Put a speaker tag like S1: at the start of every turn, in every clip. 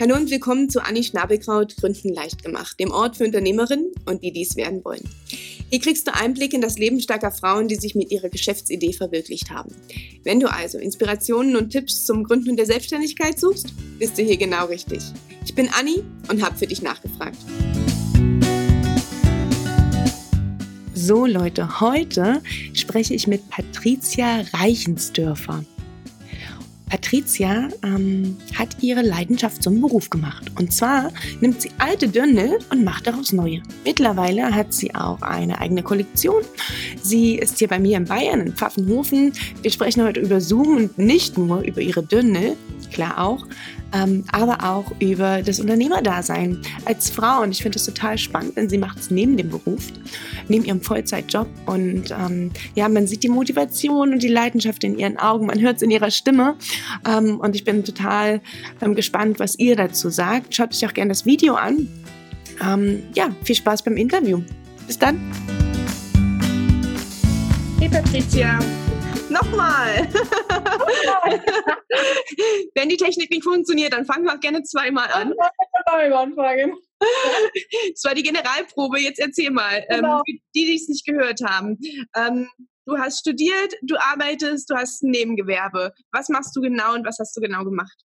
S1: Hallo und willkommen zu Anni Schnabelkraut Gründen leicht gemacht, dem Ort für Unternehmerinnen und die dies werden wollen. Hier kriegst du Einblick in das Leben starker Frauen, die sich mit ihrer Geschäftsidee verwirklicht haben. Wenn du also Inspirationen und Tipps zum Gründen der Selbstständigkeit suchst, bist du hier genau richtig. Ich bin Anni und habe für dich nachgefragt. So Leute, heute spreche ich mit Patricia Reichensdörfer. Patricia ähm, hat ihre Leidenschaft zum Beruf gemacht. Und zwar nimmt sie alte Dirndl und macht daraus neue. Mittlerweile hat sie auch eine eigene Kollektion. Sie ist hier bei mir in Bayern, in Pfaffenhofen. Wir sprechen heute über Zoom und nicht nur über ihre Dirndl, klar auch, ähm, aber auch über das Unternehmerdasein als Frau. Und ich finde das total spannend, denn sie macht es neben dem Beruf, neben ihrem Vollzeitjob. Und ähm, ja, man sieht die Motivation und die Leidenschaft in ihren Augen, man hört es in ihrer Stimme. Ähm, und ich bin total ähm, gespannt, was ihr dazu sagt. Schaut euch auch gerne das Video an. Ähm, ja, viel Spaß beim Interview. Bis dann. Hey Patricia. Nochmal. Wenn die Technik nicht funktioniert, dann fangen wir auch gerne zweimal an. anfangen. Das war die Generalprobe. Jetzt erzähl mal, ähm, genau. ähm, die, die es nicht gehört haben. Ähm, du hast studiert, du arbeitest, du hast ein Nebengewerbe. Was machst du genau und was hast du genau gemacht?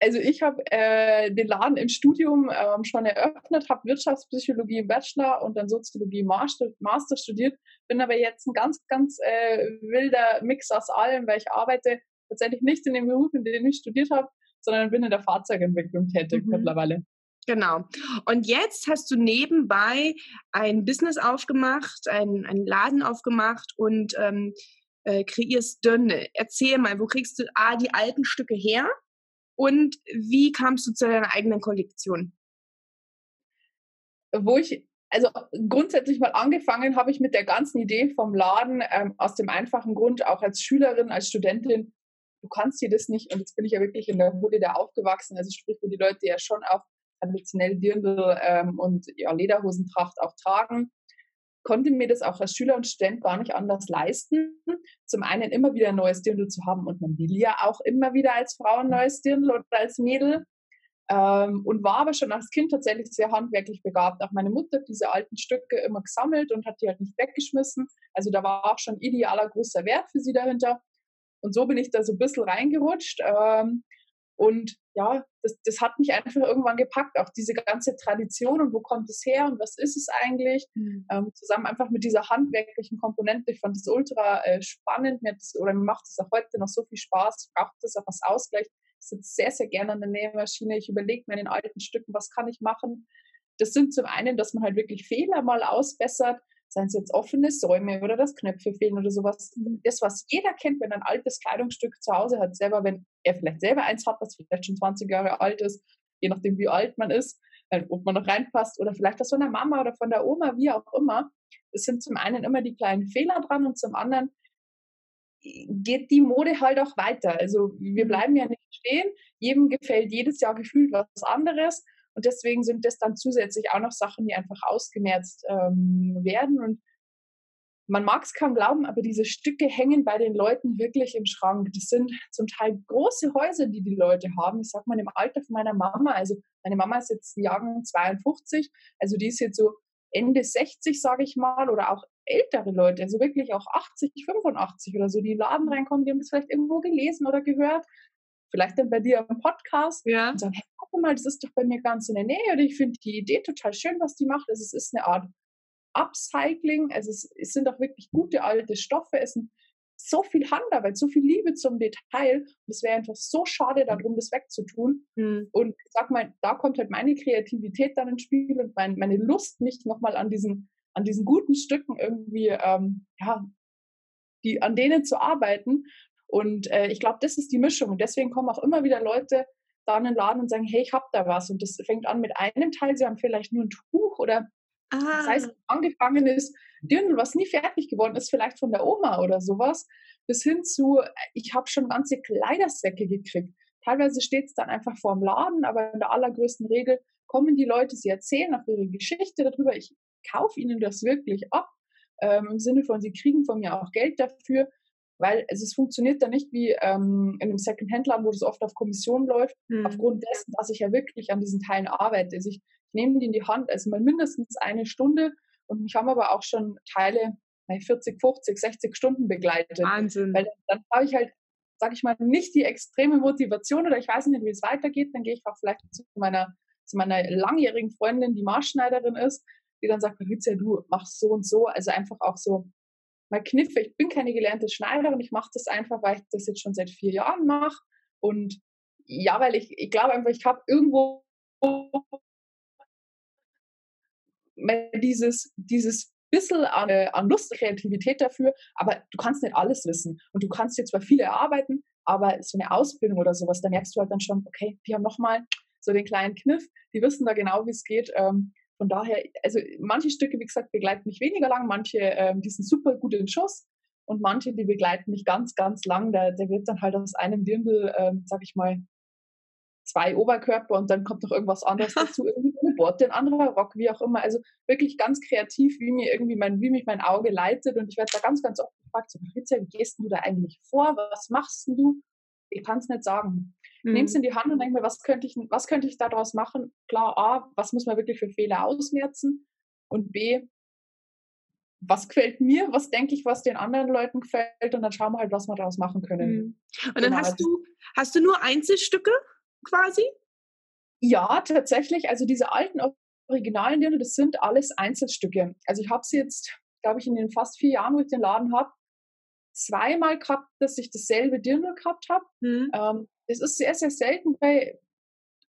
S2: Also ich habe äh, den Laden im Studium ähm, schon eröffnet, habe Wirtschaftspsychologie im Bachelor und dann Soziologie Master, Master studiert, bin aber jetzt ein ganz, ganz äh, wilder Mix aus allem, weil ich arbeite tatsächlich nicht in dem Beruf, in dem ich studiert habe, sondern bin in der Fahrzeugentwicklung tätig mhm. mittlerweile.
S1: Genau. Und jetzt hast du nebenbei ein Business aufgemacht, einen, einen Laden aufgemacht und ähm, äh, kreierst Dünne. Erzähl mal, wo kriegst du A, die alten Stücke her und wie kamst du zu deiner eigenen Kollektion?
S2: Wo ich, also grundsätzlich mal angefangen habe ich mit der ganzen Idee vom Laden ähm, aus dem einfachen Grund, auch als Schülerin, als Studentin, du kannst dir das nicht, und jetzt bin ich ja wirklich in der Hülle da aufgewachsen, also sprich, wo die Leute ja schon auch traditionell Dirndl ähm, und ja, Lederhosentracht auch tragen konnte mir das auch als Schüler und Student gar nicht anders leisten. Zum einen immer wieder ein neues Dirndl zu haben und man will ja auch immer wieder als Frau ein neues Dirndl oder als Mädel. Ähm, und war aber schon als Kind tatsächlich sehr handwerklich begabt. Auch meine Mutter hat diese alten Stücke immer gesammelt und hat die halt nicht weggeschmissen. Also da war auch schon idealer großer Wert für sie dahinter. Und so bin ich da so ein bisschen reingerutscht. Ähm, und ja, das, das hat mich einfach irgendwann gepackt, auch diese ganze Tradition und wo kommt es her und was ist es eigentlich, mhm. ähm, zusammen einfach mit dieser handwerklichen Komponente. Ich fand das ultra äh, spannend, mir das, oder mir macht es auch heute noch so viel Spaß, ich brauche das auch als Ausgleich. Ich sitze sehr, sehr gerne an der Nähmaschine, ich überlege mir in den alten Stücken, was kann ich machen. Das sind zum einen, dass man halt wirklich Fehler mal ausbessert, seien es jetzt offene Säume oder das Knöpfe fehlen oder sowas. Das, was jeder kennt, wenn er ein altes Kleidungsstück zu Hause hat, selber, wenn er vielleicht selber eins hat, was vielleicht schon 20 Jahre alt ist, je nachdem, wie alt man ist, äh, ob man noch reinpasst oder vielleicht das von der Mama oder von der Oma, wie auch immer. Es sind zum einen immer die kleinen Fehler dran und zum anderen geht die Mode halt auch weiter. Also wir mhm. bleiben ja nicht stehen. Jedem gefällt jedes Jahr gefühlt was anderes. Und deswegen sind das dann zusätzlich auch noch Sachen, die einfach ausgemerzt ähm, werden. Und man mag es kaum glauben, aber diese Stücke hängen bei den Leuten wirklich im Schrank. Das sind zum Teil große Häuser, die die Leute haben. Ich sag mal im Alter von meiner Mama. Also meine Mama ist jetzt Jahrgang 52, also die ist jetzt so Ende 60, sage ich mal, oder auch ältere Leute, also wirklich auch 80, 85 oder so, die in den Laden reinkommen, die haben das vielleicht irgendwo gelesen oder gehört vielleicht dann bei dir im Podcast ja. und sagen, hey, guck mal, das ist doch bei mir ganz in der Nähe oder ich finde die Idee total schön, was die macht. Also es ist eine Art Upcycling, also es, es sind doch wirklich gute alte Stoffe, es sind so viel Handarbeit, so viel Liebe zum Detail. Und es wäre einfach so schade, darum das wegzutun. Mhm. Und ich sag mal, da kommt halt meine Kreativität dann ins Spiel und mein, meine Lust, mich nochmal an diesen, an diesen guten Stücken irgendwie, ähm, ja, die, an denen zu arbeiten. Und äh, ich glaube, das ist die Mischung. Und deswegen kommen auch immer wieder Leute da in den Laden und sagen, hey, ich habe da was. Und das fängt an mit einem Teil, sie haben vielleicht nur ein Tuch oder ah. das heißt, angefangen ist, Dirndl, was nie fertig geworden ist, vielleicht von der Oma oder sowas, bis hin zu, ich habe schon ganze Kleidersäcke gekriegt. Teilweise steht es dann einfach vor dem Laden, aber in der allergrößten Regel kommen die Leute, sie erzählen auch ihre Geschichte darüber. Ich kaufe ihnen das wirklich ab, ähm, im Sinne von, sie kriegen von mir auch Geld dafür weil also es funktioniert da nicht wie ähm, in einem Second-Hand-Laden, wo das oft auf Kommission läuft, mhm. aufgrund dessen, dass ich ja wirklich an diesen Teilen arbeite. Also ich, ich nehme die in die Hand, also mal mindestens eine Stunde und mich haben aber auch schon Teile 40, 50, 60 Stunden begleitet.
S1: Wahnsinn.
S2: Weil dann, dann habe ich halt, sage ich mal, nicht die extreme Motivation oder ich weiß nicht, wie es weitergeht. Dann gehe ich auch vielleicht zu meiner, zu meiner langjährigen Freundin, die Maßschneiderin ist, die dann sagt, Patricia, du machst so und so. Also einfach auch so mal Kniffe. Ich bin keine gelernte Schneiderin, ich mache das einfach, weil ich das jetzt schon seit vier Jahren mache. Und ja, weil ich, ich glaube einfach, ich habe irgendwo dieses, dieses bisschen an, an Lust, Kreativität dafür, aber du kannst nicht alles wissen. Und du kannst jetzt zwar viel erarbeiten, aber so eine Ausbildung oder sowas, da merkst du halt dann schon, okay, die haben nochmal so den kleinen Kniff, die wissen da genau, wie es geht. Ähm, von daher, also manche Stücke, wie gesagt, begleiten mich weniger lang, manche, ähm, die sind super gut in Schuss und manche, die begleiten mich ganz, ganz lang. Da, der wird dann halt aus einem Dirndl, ähm, sag ich mal, zwei Oberkörper und dann kommt noch irgendwas anderes dazu, irgendwie eine Botte, ein anderer Rock, wie auch immer. Also wirklich ganz kreativ, wie mir irgendwie mein, wie mich mein Auge leitet. Und ich werde da ganz, ganz oft gefragt, so, Patricia, wie gehst du da eigentlich vor? Was machst du? Ich kann es nicht sagen. Mhm. Nehme es in die Hand und denke mir, was könnte ich, was könnte ich daraus machen? Klar, A, was muss man wirklich für Fehler ausmerzen? Und B, was gefällt mir, was denke ich, was den anderen Leuten gefällt und dann schauen wir halt, was wir daraus machen können.
S1: Mhm. Und dann genau. hast du, hast du nur Einzelstücke quasi?
S2: Ja, tatsächlich. Also diese alten originalen Dirndl, das sind alles Einzelstücke. Also ich habe sie jetzt, glaube ich, in den fast vier Jahren, wo ich den Laden habe, zweimal gehabt, dass ich dasselbe Dirndl gehabt habe. Mhm. Ähm, das ist sehr, sehr selten bei,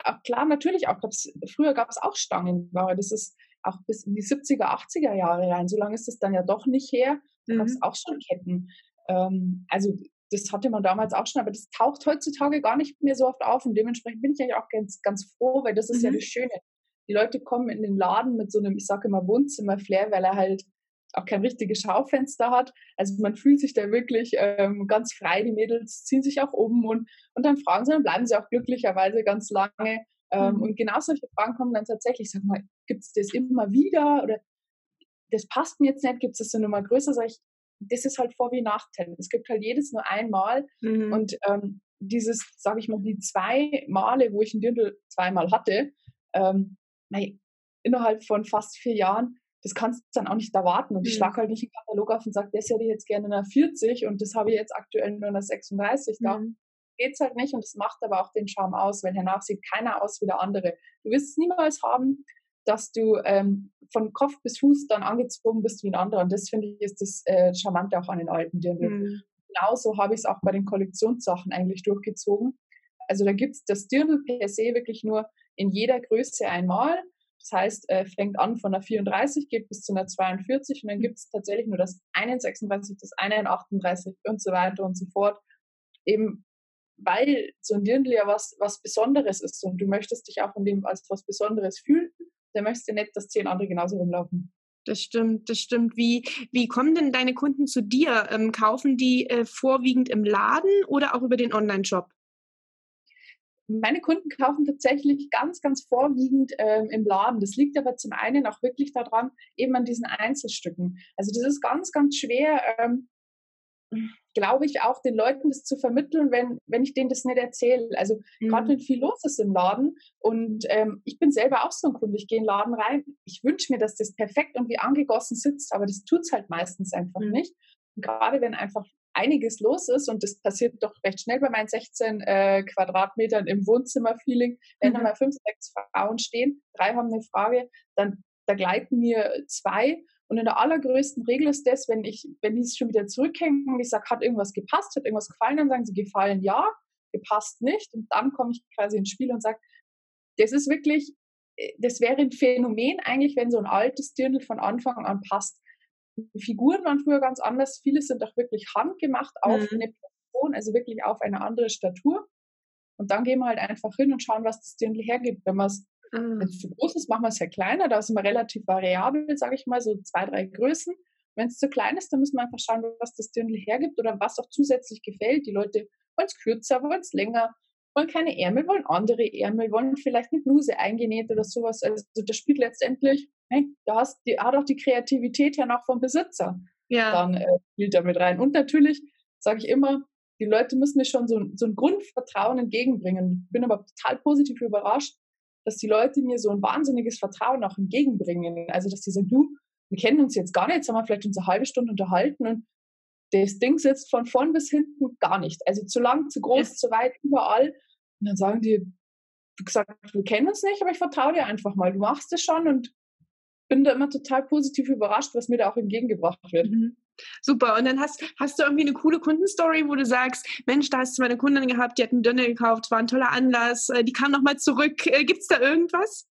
S2: auch klar, natürlich auch, gab's, früher gab es auch Stangenware. Das ist auch bis in die 70er, 80er Jahre rein. So lange ist das dann ja doch nicht her. Da mhm. gab es auch schon Ketten. Ähm, also das hatte man damals auch schon, aber das taucht heutzutage gar nicht mehr so oft auf und dementsprechend bin ich eigentlich auch ganz, ganz froh, weil das ist mhm. ja das Schöne. Die Leute kommen in den Laden mit so einem, ich sage immer Wohnzimmer-Flair, weil er halt auch kein richtiges Schaufenster hat. Also man fühlt sich da wirklich ähm, ganz frei. Die Mädels ziehen sich auch um und, und dann fragen sie, dann bleiben sie auch glücklicherweise ganz lange. Ähm, mhm. Und genau solche Fragen kommen dann tatsächlich. Sag mal, gibt es das immer wieder oder das passt mir jetzt nicht, gibt es das eine Nummer größer? Sag ich, das ist halt Vor- wie Nachteil. Es gibt halt jedes nur einmal mhm. und ähm, dieses, sage ich mal, die zwei Male, wo ich ein Dirndl zweimal hatte, ähm, innerhalb von fast vier Jahren, das kannst du dann auch nicht erwarten. Und ich mhm. schlage halt nicht einen Katalog auf und sage, das hätte ich jetzt gerne in einer 40 und das habe ich jetzt aktuell nur in einer 36 da. Mhm. Geht's halt nicht und das macht aber auch den Charme aus, weil hernach sieht keiner aus wie der andere. Du wirst es niemals haben, dass du ähm, von Kopf bis Fuß dann angezogen bist wie ein anderer. Und das finde ich ist das äh, Charmante auch an den alten Dirndl. Mhm. Genauso habe ich es auch bei den Kollektionssachen eigentlich durchgezogen. Also da gibt es das Dirndl per se wirklich nur in jeder Größe einmal. Das heißt, äh, fängt an von einer 34, geht bis zu einer 42 und dann gibt es tatsächlich nur das eine 36, das eine in 38 und so weiter und so fort. Eben weil so ein Dirndl ja was, was Besonderes ist und du möchtest dich auch in dem als was Besonderes fühlen der möchte nicht, dass zehn andere genauso rumlaufen.
S1: Das stimmt, das stimmt. Wie, wie kommen denn deine Kunden zu dir? Ähm, kaufen die äh, vorwiegend im Laden oder auch über den Online-Shop?
S2: Meine Kunden kaufen tatsächlich ganz, ganz vorwiegend ähm, im Laden. Das liegt aber zum einen auch wirklich daran, eben an diesen Einzelstücken. Also das ist ganz, ganz schwer, ähm, glaube ich, auch den Leuten das zu vermitteln, wenn, wenn ich denen das nicht erzähle. Also mhm. gerade wenn viel los ist im Laden und ähm, ich bin selber auch so ein Kunde, ich gehe in den Laden rein, ich wünsche mir, dass das perfekt und wie angegossen sitzt, aber das tut es halt meistens einfach mhm. nicht. Und gerade wenn einfach einiges los ist und das passiert doch recht schnell bei meinen 16 äh, Quadratmetern im Wohnzimmer-Feeling, wenn mhm. da mal fünf, sechs Frauen stehen, drei haben eine Frage, dann da gleiten mir zwei und in der allergrößten Regel ist das, wenn ich, wenn die schon wieder zurückhängen und ich sage, hat irgendwas gepasst, hat irgendwas gefallen, dann sagen sie, gefallen ja, gepasst nicht. Und dann komme ich quasi ins Spiel und sage, das ist wirklich, äh, das wäre ein Phänomen eigentlich, wenn so ein altes Dirndl von Anfang an passt. Die Figuren waren früher ganz anders. Viele sind auch wirklich handgemacht auf mhm. eine Person, also wirklich auf eine andere Statur. Und dann gehen wir halt einfach hin und schauen, was das Dirndl hergibt. Wenn man es Mhm. Wenn es zu groß ist, machen wir es ja kleiner. Da ist immer relativ variabel, sage ich mal, so zwei, drei Größen. Wenn es zu klein ist, dann müssen wir einfach schauen, was das Dirndl hergibt oder was auch zusätzlich gefällt. Die Leute wollen es kürzer, wollen es länger, wollen keine Ärmel, wollen andere Ärmel, wollen vielleicht eine Bluse eingenäht oder sowas. Also das spielt letztendlich, hey, da hast, die, hat auch die Kreativität ja noch vom Besitzer. Ja. Dann äh, spielt da mit rein. Und natürlich sage ich immer, die Leute müssen mir schon so, so ein Grundvertrauen entgegenbringen. Ich bin aber total positiv überrascht, dass die Leute mir so ein wahnsinniges Vertrauen auch entgegenbringen. Also, dass die sagen, du, wir kennen uns jetzt gar nicht, jetzt haben wir vielleicht uns eine halbe Stunde unterhalten und das Ding sitzt von vorn bis hinten gar nicht. Also zu lang, zu groß, ja. zu weit, überall. Und dann sagen die, wie gesagt, wir kennen uns nicht, aber ich vertraue dir einfach mal. Du machst es schon und bin da immer total positiv überrascht, was mir da auch entgegengebracht wird. Mhm.
S1: Super. Und dann hast, hast du irgendwie eine coole Kundenstory, wo du sagst, Mensch, da hast du meine Kundin gehabt, die hat einen Döner gekauft, war ein toller Anlass, äh, die kam nochmal zurück. Äh, Gibt es da irgendwas?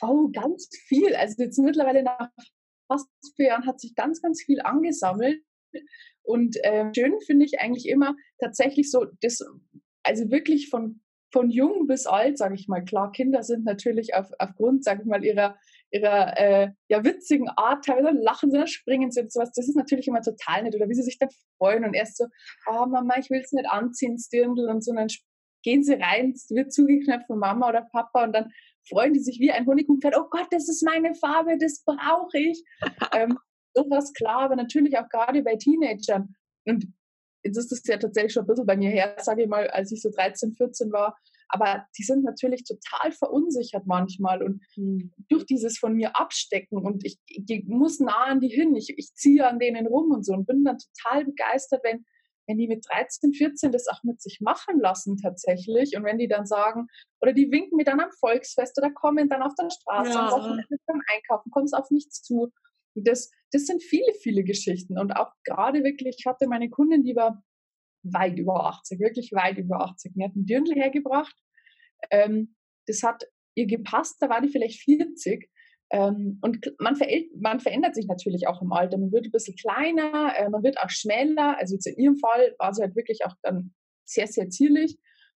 S2: Oh, ganz viel. Also jetzt mittlerweile nach fast vier Jahren hat sich ganz, ganz viel angesammelt. Und äh, schön finde ich eigentlich immer tatsächlich so, das, also wirklich von, von jung bis alt, sage ich mal, klar, Kinder sind natürlich auf, aufgrund, sage ich mal, ihrer, ihrer äh, ja, witzigen Art, teilweise lachen sie, springen sie und sowas, das ist natürlich immer total nett. Oder wie sie sich dann freuen und erst so, oh Mama, ich will es nicht anziehen, Stirndl und so, und dann gehen sie rein, es wird zugeknöpft von Mama oder Papa und dann freuen die sich wie ein Honigkuchenpferd, oh Gott, das ist meine Farbe, das brauche ich. ähm, sowas klar, aber natürlich auch gerade bei Teenagern. Und jetzt ist das ja tatsächlich schon ein bisschen bei mir her, sage ich mal, als ich so 13, 14 war. Aber die sind natürlich total verunsichert manchmal und mhm. durch dieses von mir abstecken und ich, ich muss nah an die hin, ich, ich ziehe an denen rum und so und bin dann total begeistert, wenn, wenn die mit 13, 14 das auch mit sich machen lassen tatsächlich und wenn die dann sagen, oder die winken mir dann am Volksfest oder kommen dann auf der Straße ja. am Wochenende beim Einkaufen, kommst auf nichts zu. Das, das sind viele, viele Geschichten. Und auch gerade wirklich, ich hatte meine Kundin, die war weit über 80, wirklich weit über 80. Die hat einen Dirndl hergebracht. Ähm, das hat ihr gepasst, da war die vielleicht 40. Ähm, und man, man, verändert sich natürlich auch im Alter. Man wird ein bisschen kleiner, äh, man wird auch schmäler. Also jetzt in ihrem Fall war sie halt wirklich auch dann sehr, sehr zierlich.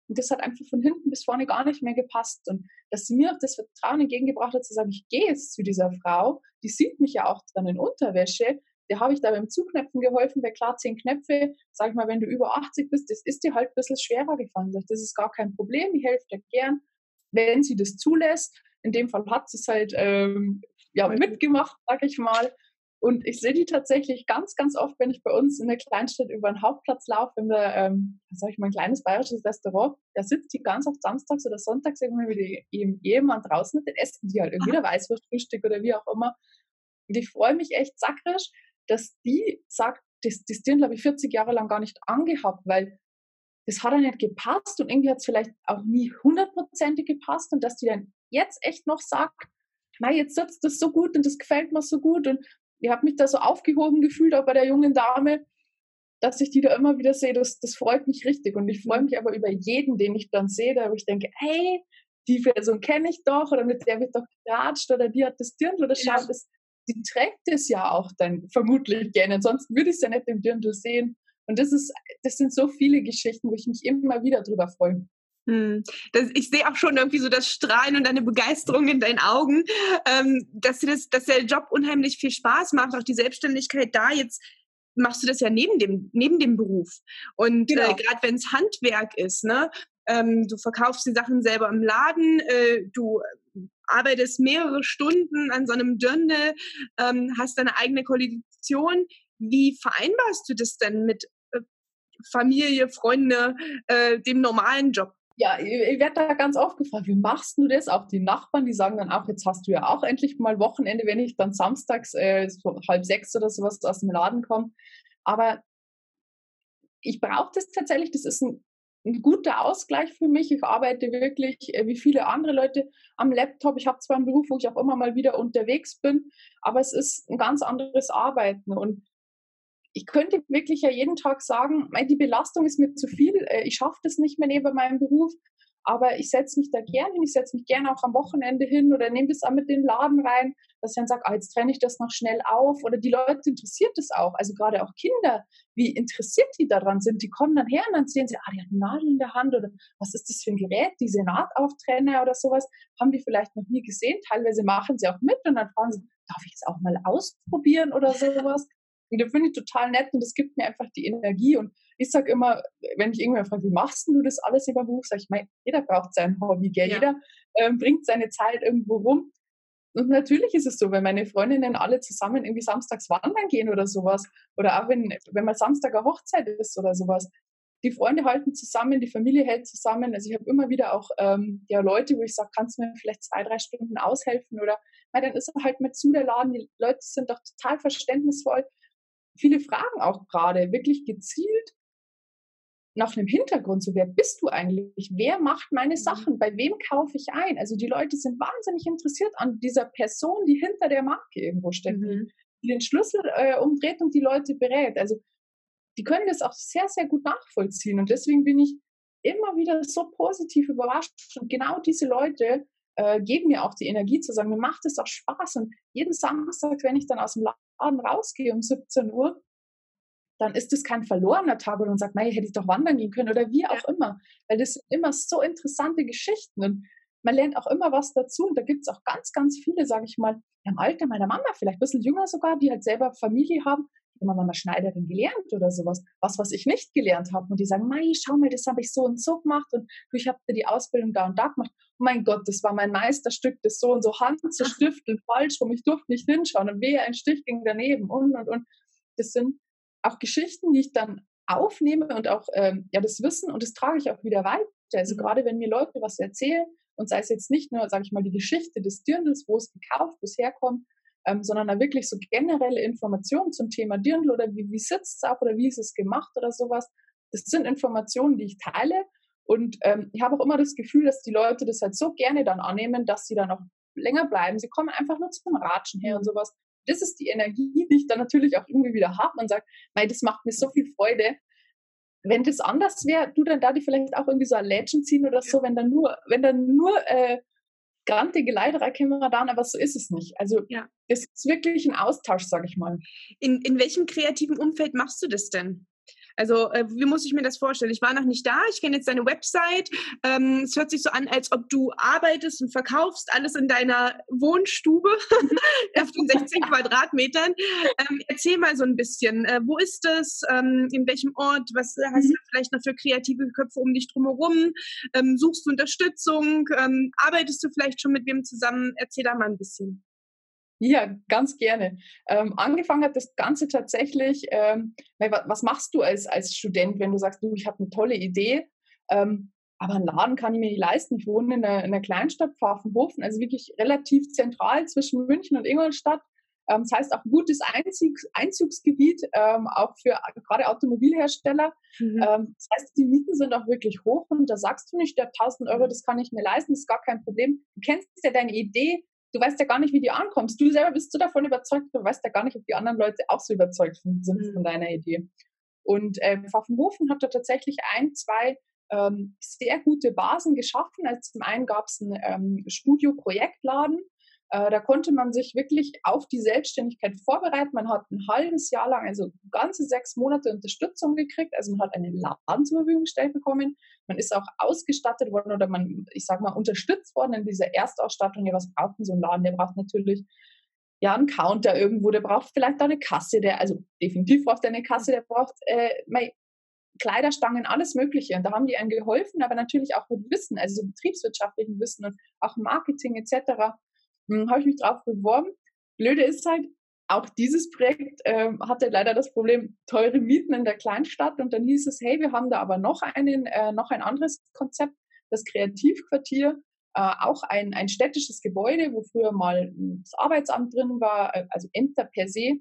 S2: Und das hat einfach von hinten bis vorne gar nicht mehr gepasst. Und dass sie mir auch das Vertrauen entgegengebracht hat, zu sagen, ich gehe jetzt zu dieser Frau, die sieht mich ja auch dann in Unterwäsche, der habe ich da beim Zuknöpfen geholfen, weil klar, zehn Knöpfe, sag ich mal, wenn du über 80 bist, das ist dir halt ein bisschen schwerer gefallen. Das ist gar kein Problem, ich helfe dir gern, wenn sie das zulässt. In dem Fall hat sie es halt ähm, ja, mitgemacht, sag ich mal. Und ich sehe die tatsächlich ganz, ganz oft, wenn ich bei uns in der Kleinstadt über den Hauptplatz laufe, wenn wir, ähm, sag ich mal, ein kleines bayerisches Restaurant, da sitzt die ganz oft samstags oder sonntags irgendwie mit ihrem Ehemann draußen und dann essen die halt irgendwie der Weißwurstfrühstück oder wie auch immer. Und ich freue mich echt sakrisch, dass die sagt, das, das Dirndl habe ich 40 Jahre lang gar nicht angehabt, weil das hat ja nicht gepasst und irgendwie hat es vielleicht auch nie hundertprozentig gepasst und dass die dann jetzt echt noch sagt, na, jetzt sitzt das so gut und das gefällt mir so gut und ich habe mich da so aufgehoben gefühlt, auch bei der jungen Dame, dass ich die da immer wieder sehe, das, das freut mich richtig. Und ich freue mhm. mich aber über jeden, den ich dann sehe, da wo ich denke, hey, die Person kenne ich doch oder mit der wird doch geratscht oder die hat das Dirndl oder schaut, das, die trägt es ja auch dann vermutlich gerne. Ansonsten würde ich es ja nicht im Dirndl sehen. Und das ist, das sind so viele Geschichten, wo ich mich immer wieder drüber freue.
S1: Hm. Das, ich sehe auch schon irgendwie so das Strahlen und deine Begeisterung in deinen Augen, ähm, dass, dir das, dass der Job unheimlich viel Spaß macht, auch die Selbstständigkeit da. Jetzt machst du das ja neben dem, neben dem Beruf. Und äh, genau. äh, gerade wenn es Handwerk ist, ne? Ähm, du verkaufst die Sachen selber im Laden, äh, du arbeitest mehrere Stunden an so einem Dirndl, ähm, hast deine eigene Koalition. Wie vereinbarst du das denn mit äh, Familie, Freunde, äh, dem normalen Job?
S2: Ja, ich werde da ganz oft gefragt, wie machst du das? Auch die Nachbarn, die sagen dann auch, jetzt hast du ja auch endlich mal Wochenende, wenn ich dann samstags äh, so halb sechs oder sowas aus dem Laden komme. Aber ich brauche das tatsächlich, das ist ein, ein, guter Ausgleich für mich. Ich arbeite wirklich äh, wie viele andere Leute am Laptop. Ich habe zwar einen Beruf, wo ich auch immer mal wieder unterwegs bin, aber es ist ein ganz anderes Arbeiten. Und ich könnte wirklich ja jeden Tag sagen, die Belastung ist mir zu viel, äh, ich schaffe das nicht mehr neben meinem Beruf, aber ich setze mich da gerne hin, ich setze mich gerne auch am Wochenende hin oder nehme das auch mit den Laden rein, dass ich dann sage, ah, jetzt trenne ich das noch schnell auf. Oder die Leute interessiert das auch, also gerade auch Kinder, wie interessiert die daran sind, die kommen dann her und dann sehen sie, ah, die hat eine Nadel in der Hand oder was ist das für ein Gerät, diese Nahtauftrenne oder sowas, haben die vielleicht noch nie gesehen, teilweise machen sie auch mit und dann fragen sie, darf ich es auch mal ausprobieren oder sowas. Und das finde ich total nett und das gibt mir einfach die Energie. Und ich sage immer, wenn ich irgendwann frage, wie machst du das alles über Beruf, sage ich, mein, jeder braucht sein Hobby, gell? Ja. jeder ähm, bringt seine Zeit irgendwo rum. und natürlich ist es so, wenn meine Freundinnen alle zusammen irgendwie samstags wandern gehen oder sowas, oder auch wenn, wenn mal Samstag eine Hochzeit ist oder sowas, die Freunde halten zusammen, die Familie hält zusammen. Also ich habe immer wieder auch ähm, ja, Leute, wo ich sage, kannst du mir vielleicht zwei, drei Stunden aushelfen? Oder na, dann ist halt mit zu der Laden. Die Leute sind doch total verständnisvoll. Viele fragen auch gerade wirklich gezielt nach einem Hintergrund, so wer bist du eigentlich? Wer macht meine mhm. Sachen? Bei wem kaufe ich ein? Also die Leute sind wahnsinnig interessiert an dieser Person, die hinter der Marke irgendwo steht, mhm. die den Schlüssel äh, umdreht und die Leute berät. Also die können das auch sehr, sehr gut nachvollziehen. Und deswegen bin ich immer wieder so positiv überrascht. Und genau diese Leute äh, geben mir auch die Energie zu sagen, mir macht es auch Spaß. Und jeden Samstag, wenn ich dann aus dem Laden rausgehe um 17 Uhr, dann ist es kein verlorener Tag und man sagt, naja, hätte ich doch wandern gehen können oder wie auch immer. Weil das sind immer so interessante Geschichten und man lernt auch immer was dazu. Und da gibt es auch ganz, ganz viele, sage ich mal, im Alter meiner Mama, vielleicht ein bisschen jünger sogar, die halt selber Familie haben, immer mal Schneiderin gelernt oder sowas, was, was ich nicht gelernt habe. Und die sagen, Mai, schau mal, das habe ich so und so gemacht und ich habe die Ausbildung da und da gemacht. Oh mein Gott, das war mein Meisterstück, das so und so Hand zu stiften, falsch rum, ich durfte nicht hinschauen und wehe, ein Stich ging daneben und, und, und. Das sind auch Geschichten, die ich dann aufnehme und auch ähm, ja, das Wissen und das trage ich auch wieder weiter. Also mhm. gerade wenn mir Leute was erzählen und sei es jetzt nicht nur, sage ich mal, die Geschichte des Dirndls, wo es gekauft, wo es herkommt, ähm, sondern da wirklich so generelle Informationen zum Thema Dirndl oder wie, wie sitzt es auch oder wie ist es gemacht oder sowas. Das sind Informationen, die ich teile und ähm, ich habe auch immer das Gefühl, dass die Leute das halt so gerne dann annehmen, dass sie dann auch länger bleiben. Sie kommen einfach nur zum Ratschen her und sowas. Das ist die Energie, die ich dann natürlich auch irgendwie wieder habe. Man sagt, mei, das macht mir so viel Freude. Wenn das anders wäre, du dann da die vielleicht auch irgendwie so ein Legend ziehen oder so, wenn dann nur, wenn dann nur äh, grantige Leiderer-Kamera da, aber so ist es nicht. Also ja. es ist wirklich ein Austausch, sage ich mal.
S1: In, in welchem kreativen Umfeld machst du das denn? Also äh, wie muss ich mir das vorstellen? Ich war noch nicht da, ich kenne jetzt deine Website. Ähm, es hört sich so an, als ob du arbeitest und verkaufst alles in deiner Wohnstube auf den 16 Quadratmetern. Ähm, erzähl mal so ein bisschen, äh, wo ist das, ähm, in welchem Ort, was hast mhm. du vielleicht noch für kreative Köpfe um dich drumherum? Ähm, suchst du Unterstützung? Ähm, arbeitest du vielleicht schon mit wem zusammen? Erzähl da mal ein bisschen.
S2: Ja, ganz gerne. Ähm, angefangen hat das Ganze tatsächlich, ähm, was machst du als, als Student, wenn du sagst, du, ich habe eine tolle Idee, ähm, aber einen Laden kann ich mir nicht leisten. Ich wohne in einer, in einer Kleinstadt, Pfaffenhofen, also wirklich relativ zentral zwischen München und Ingolstadt. Ähm, das heißt auch ein gutes Einzugs Einzugsgebiet, ähm, auch für gerade Automobilhersteller. Mhm. Ähm, das heißt, die Mieten sind auch wirklich hoch und da sagst du nicht, der 1000 Euro, das kann ich mir leisten, das ist gar kein Problem. Du kennst ja deine Idee, du weißt ja gar nicht, wie du ankommst. Du selber bist so davon überzeugt, du weißt ja gar nicht, ob die anderen Leute auch so überzeugt sind mhm. von deiner Idee. Und äh, Pfaffenhofen hat da tatsächlich ein, zwei ähm, sehr gute Basen geschaffen. Also zum einen gab es einen ähm, Studio-Projektladen, äh, da konnte man sich wirklich auf die Selbstständigkeit vorbereiten. Man hat ein halbes Jahr lang, also ganze sechs Monate Unterstützung gekriegt. Also man hat einen Laden zur Verfügung gestellt bekommen. Man ist auch ausgestattet worden oder man, ich sage mal, unterstützt worden in dieser Erstausstattung. Ja, was braucht denn so ein Laden? Der braucht natürlich ja, einen Counter irgendwo, der braucht vielleicht auch eine Kasse, der, also definitiv braucht er eine Kasse, der braucht äh, Kleiderstangen, alles Mögliche. Und da haben die einem geholfen, aber natürlich auch mit Wissen, also so betriebswirtschaftlichen Wissen und auch Marketing etc. Hm, habe ich mich drauf beworben. Blöde ist halt, auch dieses Projekt äh, hatte leider das Problem teure Mieten in der Kleinstadt und dann hieß es, hey, wir haben da aber noch einen, äh, noch ein anderes Konzept, das Kreativquartier, äh, auch ein, ein städtisches Gebäude, wo früher mal das Arbeitsamt drin war, äh, also Ämter per se.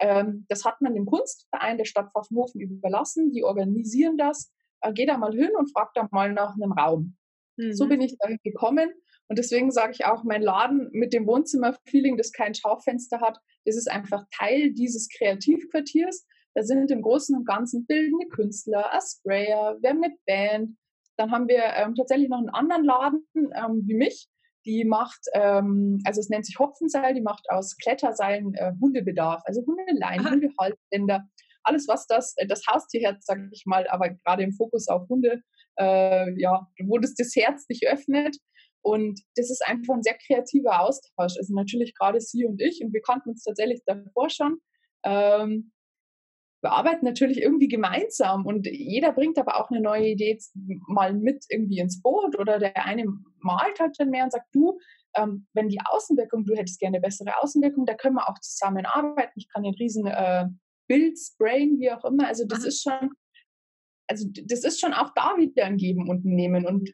S2: Ähm, das hat man dem Kunstverein der Stadt Pfaffenhofen überlassen. Die organisieren das. Äh, geh da mal hin und frag da mal nach einem Raum. Mhm. So bin ich da gekommen und deswegen sage ich auch, mein Laden mit dem Wohnzimmerfeeling, das kein Schaufenster hat, das ist einfach Teil dieses Kreativquartiers. Da sind im Großen und Ganzen bildende Künstler, ein Sprayer, wir haben eine Band. Dann haben wir ähm, tatsächlich noch einen anderen Laden ähm, wie mich, die macht, ähm, also es nennt sich Hopfenseil, die macht aus Kletterseilen äh, Hundebedarf, also Hundeleien, Aha. Hundehalsbänder, alles was das, äh, das Haustierherz, sage ich mal, aber gerade im Fokus auf Hunde, äh, ja, wo das das Herz sich öffnet. Und das ist einfach ein sehr kreativer Austausch. Also natürlich gerade sie und ich, und wir kannten uns tatsächlich davor schon. Ähm, wir arbeiten natürlich irgendwie gemeinsam und jeder bringt aber auch eine neue Idee mal mit irgendwie ins Boot oder der eine malt halt dann mehr und sagt, du, ähm, wenn die Außenwirkung, du hättest gerne bessere Außenwirkung, da können wir auch zusammenarbeiten. Ich kann den riesen äh, Bild sprayen, wie auch immer. Also das ist schon, also das ist schon auch da wieder ein Geben und Nehmen. Und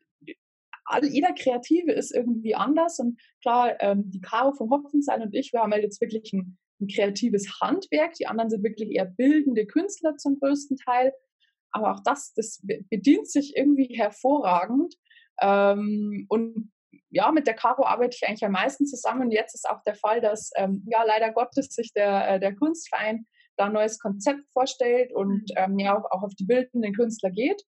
S2: all, jeder Kreative ist irgendwie anders. Und klar, ähm, die Caro vom Hopfenseil und ich, wir haben halt jetzt wirklich ein, ein kreatives Handwerk. Die anderen sind wirklich eher bildende Künstler zum größten Teil. Aber auch das, das bedient sich irgendwie hervorragend. Ähm, und ja, mit der Caro arbeite ich eigentlich am meisten zusammen. Und jetzt ist auch der Fall, dass ähm, ja leider Gottes sich der, äh, der Kunstverein da ein neues Konzept vorstellt und mhm. ähm, ja auch, auch auf die bildenden Künstler geht.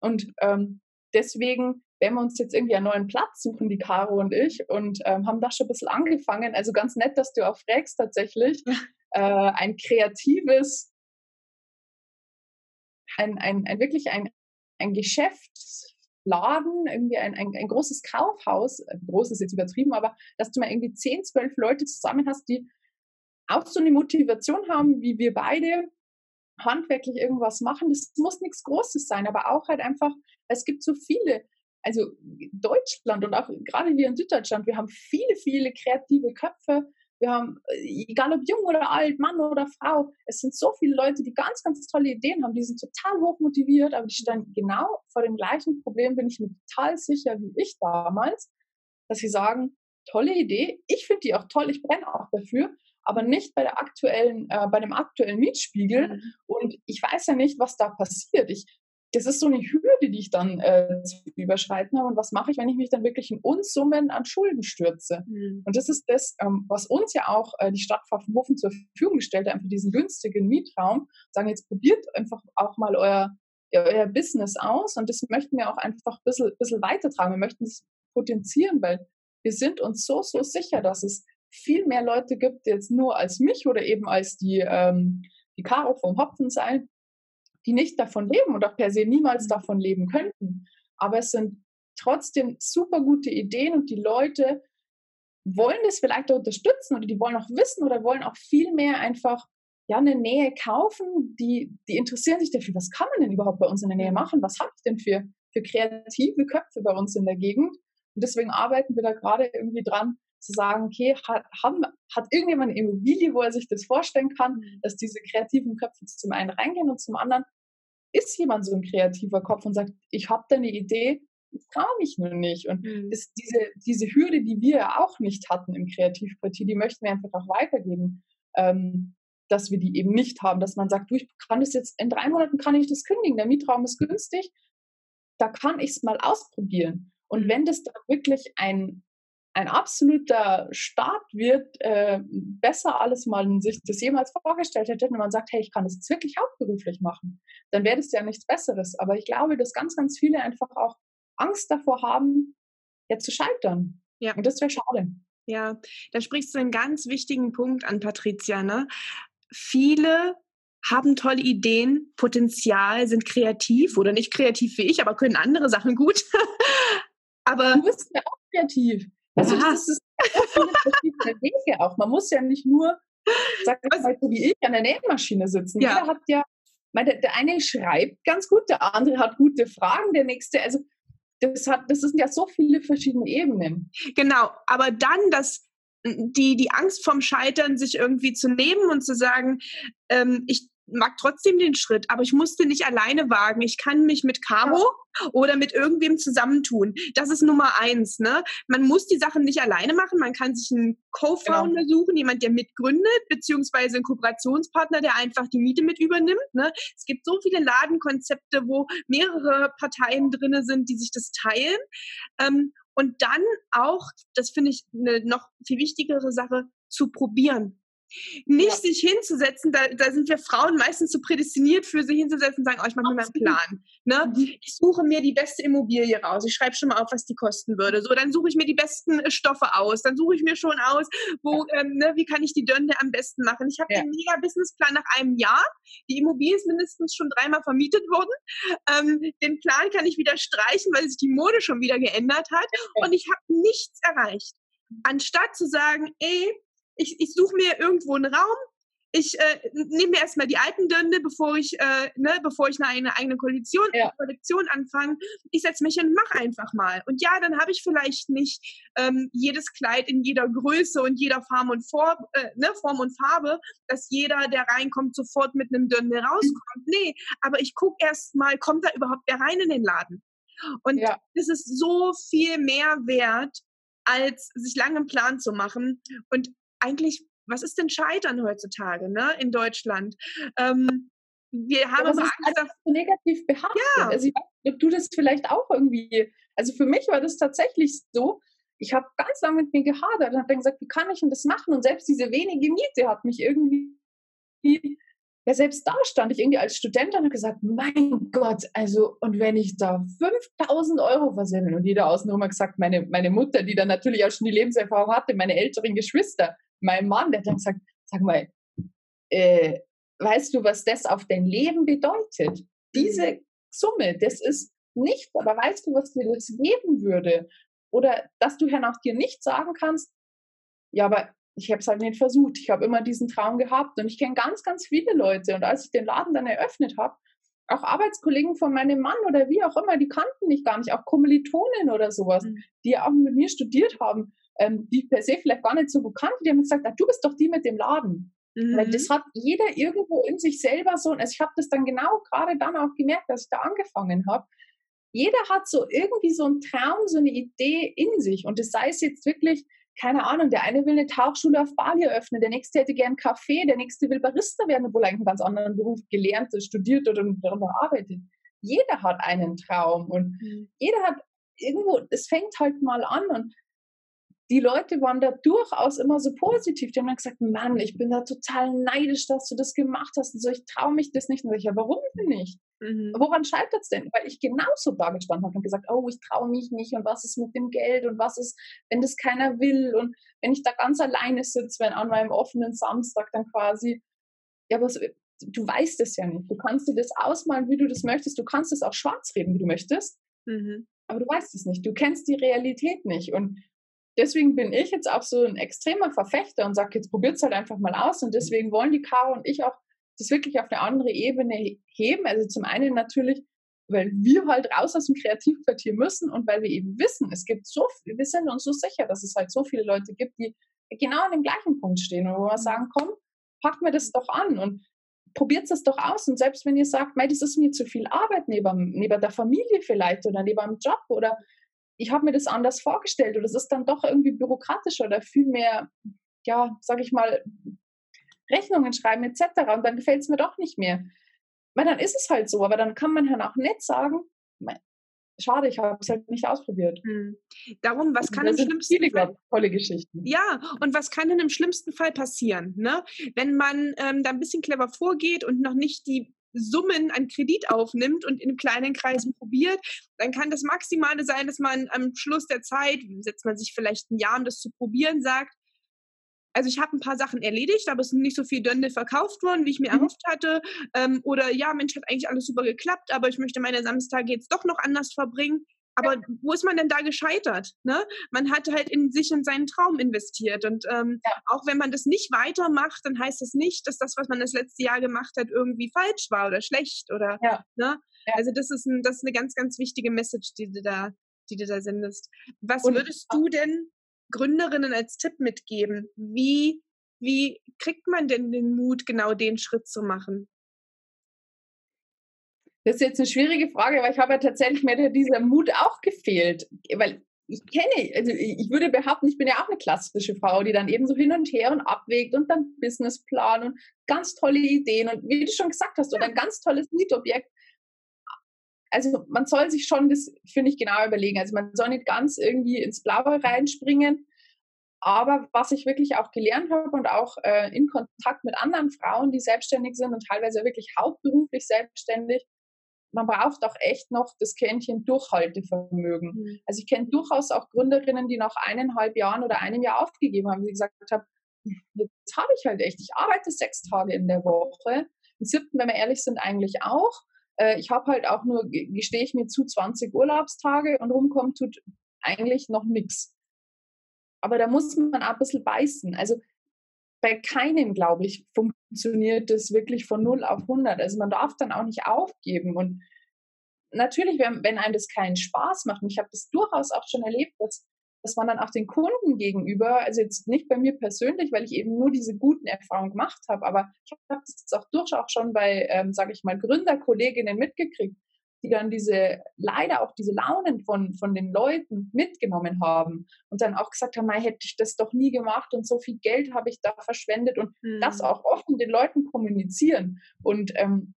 S2: Und ähm, deswegen werden wir uns jetzt irgendwie einen neuen Platz suchen, die Caro und ich, und ähm, haben da schon ein bisschen angefangen. Also ganz nett, dass du auch fragst tatsächlich. Äh, ein kreatives, ein, ein, ein wirklich ein, ein Geschäftsladen, irgendwie ein, ein, ein großes Kaufhaus, äh, groß ist jetzt übertrieben, aber dass du mal irgendwie 10, 12 Leute zusammen hast, die auch so eine Motivation haben, wie wir beide, handwerklich irgendwas machen. Das muss nichts Großes sein, aber auch halt einfach, es gibt so viele, also Deutschland und auch gerade wir in Süddeutschland, wir haben viele, viele kreative Köpfe. Wir haben, äh, egal ob jung oder alt, Mann oder Frau, es sind so viele Leute, die ganz, ganz tolle Ideen haben, die sind total hoch motiviert, aber die stehen genau vor dem gleichen Problem, bin ich mir total sicher wie ich damals, dass sie sagen, tolle Idee, ich finde die auch toll, ich brenne auch dafür, aber nicht bei der aktuellen, äh, bei dem aktuellen Mietspiegel. Mhm. Und ich weiß ja nicht, was da passiert. Ich, das ist so eine Hürde, die ich dann äh, zu überschreiten habe. Und was mache ich, wenn ich mich dann wirklich in Unsummen an Schulden stürze? Mhm. Und das ist das, ähm, was uns ja auch äh, die Stadt Pfaffenhofen zur Verfügung gestellt hat, einfach diesen günstigen Mietraum. Sagen, jetzt probiert einfach auch mal euer, euer Business aus. Und das möchten wir auch einfach ein bisschen, bisschen weitertragen. Wir möchten es potenzieren, weil wir sind uns so, so sicher, dass es viel mehr Leute gibt, jetzt nur als mich oder eben als die, ähm, die Caro vom Hopfen sein, die nicht davon leben oder per se niemals davon leben könnten. Aber es sind trotzdem super gute Ideen und die Leute wollen das vielleicht auch unterstützen oder die wollen auch wissen oder wollen auch viel mehr einfach ja, eine Nähe kaufen, die, die interessieren sich dafür, was kann man denn überhaupt bei uns in der Nähe machen? Was habe ich denn für, für kreative Köpfe bei uns in der Gegend? Und deswegen arbeiten wir da gerade irgendwie dran, zu sagen, okay, hat, haben, hat irgendjemand eine Immobilie, wo er sich das vorstellen kann, mhm. dass diese kreativen Köpfe zum einen reingehen und zum anderen ist jemand so ein kreativer Kopf und sagt, ich habe da eine Idee, traue mich nur nicht. Und mhm. diese, diese Hürde, die wir ja auch nicht hatten im Kreativpartie, die möchten wir einfach auch weitergeben. Ähm, dass wir die eben nicht haben, dass man sagt, du, ich kann das jetzt, in drei Monaten kann ich das kündigen, der Mietraum ist günstig, da kann ich es mal ausprobieren. Und mhm. wenn das dann wirklich ein, ein absoluter Start wird, äh, besser alles man sich das jemals vorgestellt hätte, wenn man sagt, hey, ich kann das jetzt wirklich hauptberuflich machen, dann wäre das ja nichts Besseres. Aber ich glaube, dass ganz, ganz viele einfach auch Angst davor haben, jetzt zu scheitern. Ja. Und das wäre schade.
S1: Ja, da sprichst du einen ganz wichtigen Punkt an, Patricia. Ne? Viele haben tolle Ideen, Potenzial, sind kreativ oder nicht kreativ wie ich, aber können andere Sachen gut.
S2: aber du bist ja auch kreativ. Also das ist verschiedene Wege auch. Man muss ja nicht nur, sag ich mal, so wie ich, an der Nähmaschine sitzen. Ja. Jeder hat ja, meine, der eine schreibt ganz gut, der andere hat gute Fragen, der nächste, also das hat, das sind ja so viele verschiedene Ebenen.
S1: Genau, aber dann das die, die Angst vom Scheitern sich irgendwie zu nehmen und zu sagen, ähm, ich mag trotzdem den Schritt, aber ich musste nicht alleine wagen. Ich kann mich mit Caro oder mit irgendwem zusammentun. Das ist Nummer eins. Ne? Man muss die Sachen nicht alleine machen. Man kann sich einen Co-Founder genau. suchen, jemand, der mitgründet, beziehungsweise einen Kooperationspartner, der einfach die Miete mit übernimmt. Ne? Es gibt so viele Ladenkonzepte, wo mehrere Parteien drin sind, die sich das teilen. Ähm, und dann auch, das finde ich eine noch viel wichtigere Sache, zu probieren. Nicht ja. sich hinzusetzen, da, da sind wir Frauen meistens so prädestiniert für sich hinzusetzen und sagen, oh, ich mache mir mal einen Plan. Ne? Mhm. Ich suche mir die beste Immobilie raus. Ich schreibe schon mal auf, was die kosten würde. So, dann suche ich mir die besten äh, Stoffe aus. Dann suche ich mir schon aus, wo, ja. ähm, ne, wie kann ich die Dönde am besten machen. Ich habe ja. den mega Businessplan nach einem Jahr. Die Immobilie ist mindestens schon dreimal vermietet worden. Ähm, den Plan kann ich wieder streichen, weil sich die Mode schon wieder geändert hat. Und ich habe nichts erreicht. Anstatt zu sagen, ey, ich, ich suche mir irgendwo einen Raum, ich äh, nehme mir erstmal die alten Dünde, bevor ich, äh, ne, bevor ich eine eigene Kollektion, ja. Kollektion anfange. Ich setze mich hin und mache einfach mal. Und ja, dann habe ich vielleicht nicht ähm, jedes Kleid in jeder Größe und jeder Form und, Form, äh, ne, Form und Farbe, dass jeder, der reinkommt, sofort mit einem Dünde rauskommt. Nee, aber ich gucke erst mal, kommt da überhaupt wer rein in den Laden? Und ja. das ist so viel mehr wert, als sich lange einen Plan zu machen. Und eigentlich was ist denn Scheitern heutzutage ne, in Deutschland? Ähm, wir haben ja,
S2: immer Angst, dass so negativ behaftet. Ja. Also ich weiß nicht, ob du das vielleicht auch irgendwie. Also für mich war das tatsächlich so. Ich habe ganz lange mit mir gehadert und habe dann gesagt, wie kann ich denn das machen? Und selbst diese wenige Miete hat mich irgendwie ja, selbst da stand ich irgendwie als Student und habe gesagt, mein Gott, also, und wenn ich da 5000 Euro versemmel und jeder außenrum hat gesagt, meine, meine Mutter, die dann natürlich auch schon die Lebenserfahrung hatte, meine älteren Geschwister, mein Mann, der hat dann gesagt, sag mal, äh, weißt du, was das auf dein Leben bedeutet? Diese mhm. Summe, das ist nicht, aber weißt du, was dir das geben würde? Oder dass du nach dir nicht sagen kannst, ja, aber ich habe es halt nicht versucht. Ich habe immer diesen Traum gehabt und ich kenne ganz, ganz viele Leute. Und als ich den Laden dann eröffnet habe, auch Arbeitskollegen von meinem Mann oder wie auch immer, die kannten mich gar nicht, auch Kommilitonen oder sowas, mhm. die auch mit mir studiert haben ähm, die per se vielleicht gar nicht so bekannt, die haben gesagt, ah, du bist doch die mit dem Laden. Mhm. Weil das hat jeder irgendwo in sich selber so, also ich habe das dann genau gerade dann auch gemerkt, als ich da angefangen habe. Jeder hat so irgendwie so einen Traum, so eine Idee in sich. Und das sei es jetzt wirklich, keine Ahnung, der eine will eine Tauchschule auf Bali eröffnen, der nächste hätte gern Kaffee, der nächste will Barista werden, obwohl er einen ganz anderen Beruf gelernt, studiert oder darüber arbeitet. Jeder hat einen Traum und mhm. jeder hat irgendwo, es fängt halt mal an und die Leute waren da durchaus immer so positiv. Die haben dann gesagt, Mann, ich bin da total neidisch, dass du das gemacht hast. Und so, ich traue mich das nicht. Und ich, ja, warum denn nicht? Mhm. Woran scheitert es denn? Weil ich genauso da gestanden habe und gesagt, oh, ich traue mich nicht. Und was ist mit dem Geld? Und was ist, wenn das keiner will? Und wenn ich da ganz alleine sitze, wenn an meinem offenen Samstag dann quasi, ja, was, du weißt es ja nicht. Du kannst dir das ausmalen, wie du das möchtest. Du kannst es auch schwarz reden, wie du möchtest. Mhm. Aber du weißt es nicht. Du kennst die Realität nicht. Und deswegen bin ich jetzt auch so ein extremer Verfechter und sage, jetzt probiert es halt einfach mal aus. Und deswegen wollen die Caro und ich auch das wirklich auf eine andere Ebene heben. Also zum einen natürlich, weil wir halt raus aus dem Kreativquartier müssen und weil wir eben wissen, es gibt so viel, wir sind uns so sicher, dass es halt so viele Leute gibt, die genau an dem gleichen Punkt stehen und wo wir mhm. sagen, komm, packt mir das doch an und probiert es doch aus. Und selbst wenn ihr sagt, das ist mir zu viel Arbeit neben, neben der Familie vielleicht oder neben dem Job oder ich habe mir das anders vorgestellt und es ist dann doch irgendwie bürokratischer oder viel mehr, ja, sag ich mal, Rechnungen schreiben etc. Und dann gefällt es mir doch nicht mehr. Weil dann ist es halt so, aber dann kann man dann auch nicht sagen, schade, ich habe es halt nicht ausprobiert. Hm.
S1: Darum, was kann im schlimmsten
S2: viele, Fall tolle Geschichten.
S1: Ja, und was kann denn im schlimmsten Fall passieren, ne? Wenn man ähm, da ein bisschen clever vorgeht und noch nicht die Summen an Kredit aufnimmt und in kleinen Kreisen probiert, dann kann das Maximale sein, dass man am Schluss der Zeit, setzt man sich vielleicht ein Jahr, um das zu probieren, sagt, also ich habe ein paar Sachen erledigt, aber es sind nicht so viel Dönne verkauft worden, wie ich mir mhm. erhofft hatte. Ähm, oder ja, Mensch, hat eigentlich alles super geklappt, aber ich möchte meine Samstage jetzt doch noch anders verbringen. Aber wo ist man denn da gescheitert? Ne? Man hat halt in sich und seinen Traum investiert. Und ähm, ja. auch wenn man das nicht weitermacht, dann heißt das nicht, dass das, was man das letzte Jahr gemacht hat, irgendwie falsch war oder schlecht. Oder, ja. Ne? Ja. Also das ist, ein, das ist eine ganz, ganz wichtige Message, die du da, die du da sendest. Was und, würdest du denn Gründerinnen als Tipp mitgeben? Wie, wie kriegt man denn den Mut, genau den Schritt zu machen?
S2: Das ist jetzt eine schwierige Frage, weil ich habe ja tatsächlich mir dieser Mut auch gefehlt. Weil ich kenne, also ich würde behaupten, ich bin ja auch eine klassische Frau, die dann eben so hin und her und abwägt und dann Businessplan und ganz tolle Ideen und wie du schon gesagt hast, oder ein ganz tolles Mietobjekt. Also man soll sich schon das, finde ich, genau überlegen. Also man soll nicht ganz irgendwie ins Blaue reinspringen. Aber was ich wirklich auch gelernt habe und auch äh, in Kontakt mit anderen Frauen, die selbstständig sind und teilweise wirklich hauptberuflich selbstständig, man braucht auch echt noch das Kännchen Durchhaltevermögen. Mhm. Also ich kenne durchaus auch Gründerinnen, die nach eineinhalb Jahren oder einem Jahr aufgegeben haben, die gesagt haben, jetzt habe ich halt echt, ich arbeite sechs Tage in der Woche, im siebten, wenn wir ehrlich sind, eigentlich auch. Äh, ich habe halt auch nur, gestehe ich mir zu, 20 Urlaubstage und rumkommt tut eigentlich noch nichts. Aber da muss man auch ein bisschen beißen. Also bei keinem, glaube ich, funktioniert das wirklich von 0 auf 100. Also man darf dann auch nicht aufgeben. Und natürlich, wenn, wenn einem das keinen Spaß macht, und ich habe das durchaus auch schon erlebt, dass, dass man dann auch den Kunden gegenüber, also jetzt nicht bei mir persönlich, weil ich eben nur diese guten Erfahrungen gemacht habe, aber ich habe das auch durchaus schon bei, ähm, sage ich mal, Gründerkolleginnen mitgekriegt, die dann diese, leider auch diese Launen von, von den Leuten mitgenommen haben und dann auch gesagt haben, hätte ich das doch nie gemacht und so viel Geld habe ich da verschwendet und mhm. das auch offen den Leuten kommunizieren. Und ähm,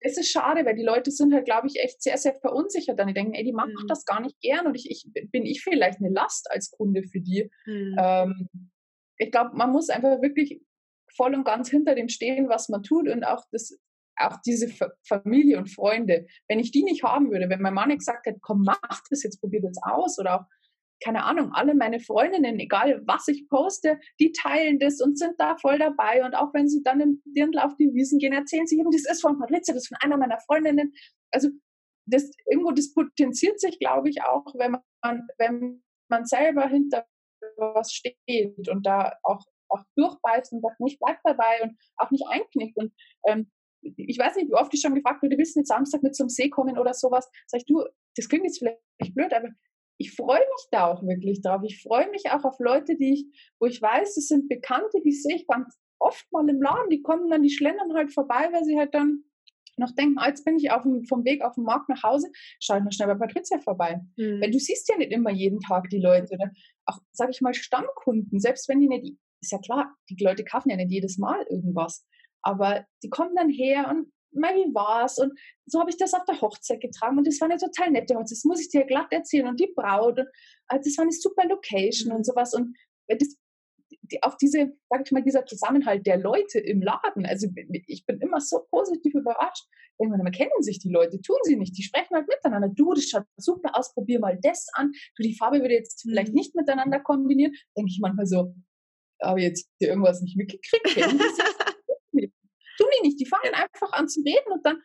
S2: es ist schade, weil die Leute sind halt, glaube ich, echt sehr, sehr verunsichert. Dann die denken, ey, die macht mhm. das gar nicht gern und ich, ich bin ich vielleicht eine Last als Kunde für die. Mhm. Ähm, ich glaube, man muss einfach wirklich voll und ganz hinter dem stehen, was man tut und auch das auch diese Familie und Freunde, wenn ich die nicht haben würde, wenn mein Mann gesagt hätte, komm, mach das jetzt, probier das aus oder auch keine Ahnung, alle meine Freundinnen, egal was ich poste, die teilen das und sind da voll dabei. Und auch wenn sie dann im Dirndl auf die Wiesen gehen, erzählen sie eben, das ist von Patrizia, das ist von einer meiner Freundinnen. Also das irgendwo, das potenziert sich, glaube ich, auch, wenn man, wenn man selber hinter was steht und da auch, auch durchbeißt und sagt, nicht bleibt dabei und auch nicht einknickt. Und ähm, ich weiß nicht, wie oft ich schon gefragt wurde, willst du nicht Samstag mit zum See kommen oder sowas? Sag ich, du, das klingt jetzt vielleicht blöd, aber ich freue mich da auch wirklich drauf. Ich freue mich auch auf Leute, die ich, wo ich weiß, das sind Bekannte, die sehe ich ganz oft mal im Laden, die kommen dann, die schlendern halt vorbei, weil sie halt dann noch denken, ah, jetzt bin ich auf dem, vom Weg auf dem Markt nach Hause, schau ich mal schnell bei Patricia vorbei. Mhm. Weil du siehst ja nicht immer jeden Tag die Leute, oder? auch, sag ich mal, Stammkunden, selbst wenn die nicht, ist ja klar, die Leute kaufen ja nicht jedes Mal irgendwas, aber die kommen dann her und mal, wie war's? Und so habe ich das auf der Hochzeit getragen und das war eine total nette Hochzeit. Das muss ich dir glatt erzählen. Und die Braut, und, äh, das war eine super Location und sowas. Und das, die, auch diese, sag ich mal, dieser Zusammenhalt der Leute im Laden. Also ich bin immer so positiv überrascht. Irgendwann kennen sich die Leute, tun sie nicht. Die sprechen halt miteinander. Du, das schaut super aus, probier mal das an. Du, die Farbe würde jetzt vielleicht mhm. nicht miteinander kombinieren. Denke ich manchmal so, habe jetzt hier irgendwas nicht mitgekriegt? Nicht. Die fangen einfach an zu reden und dann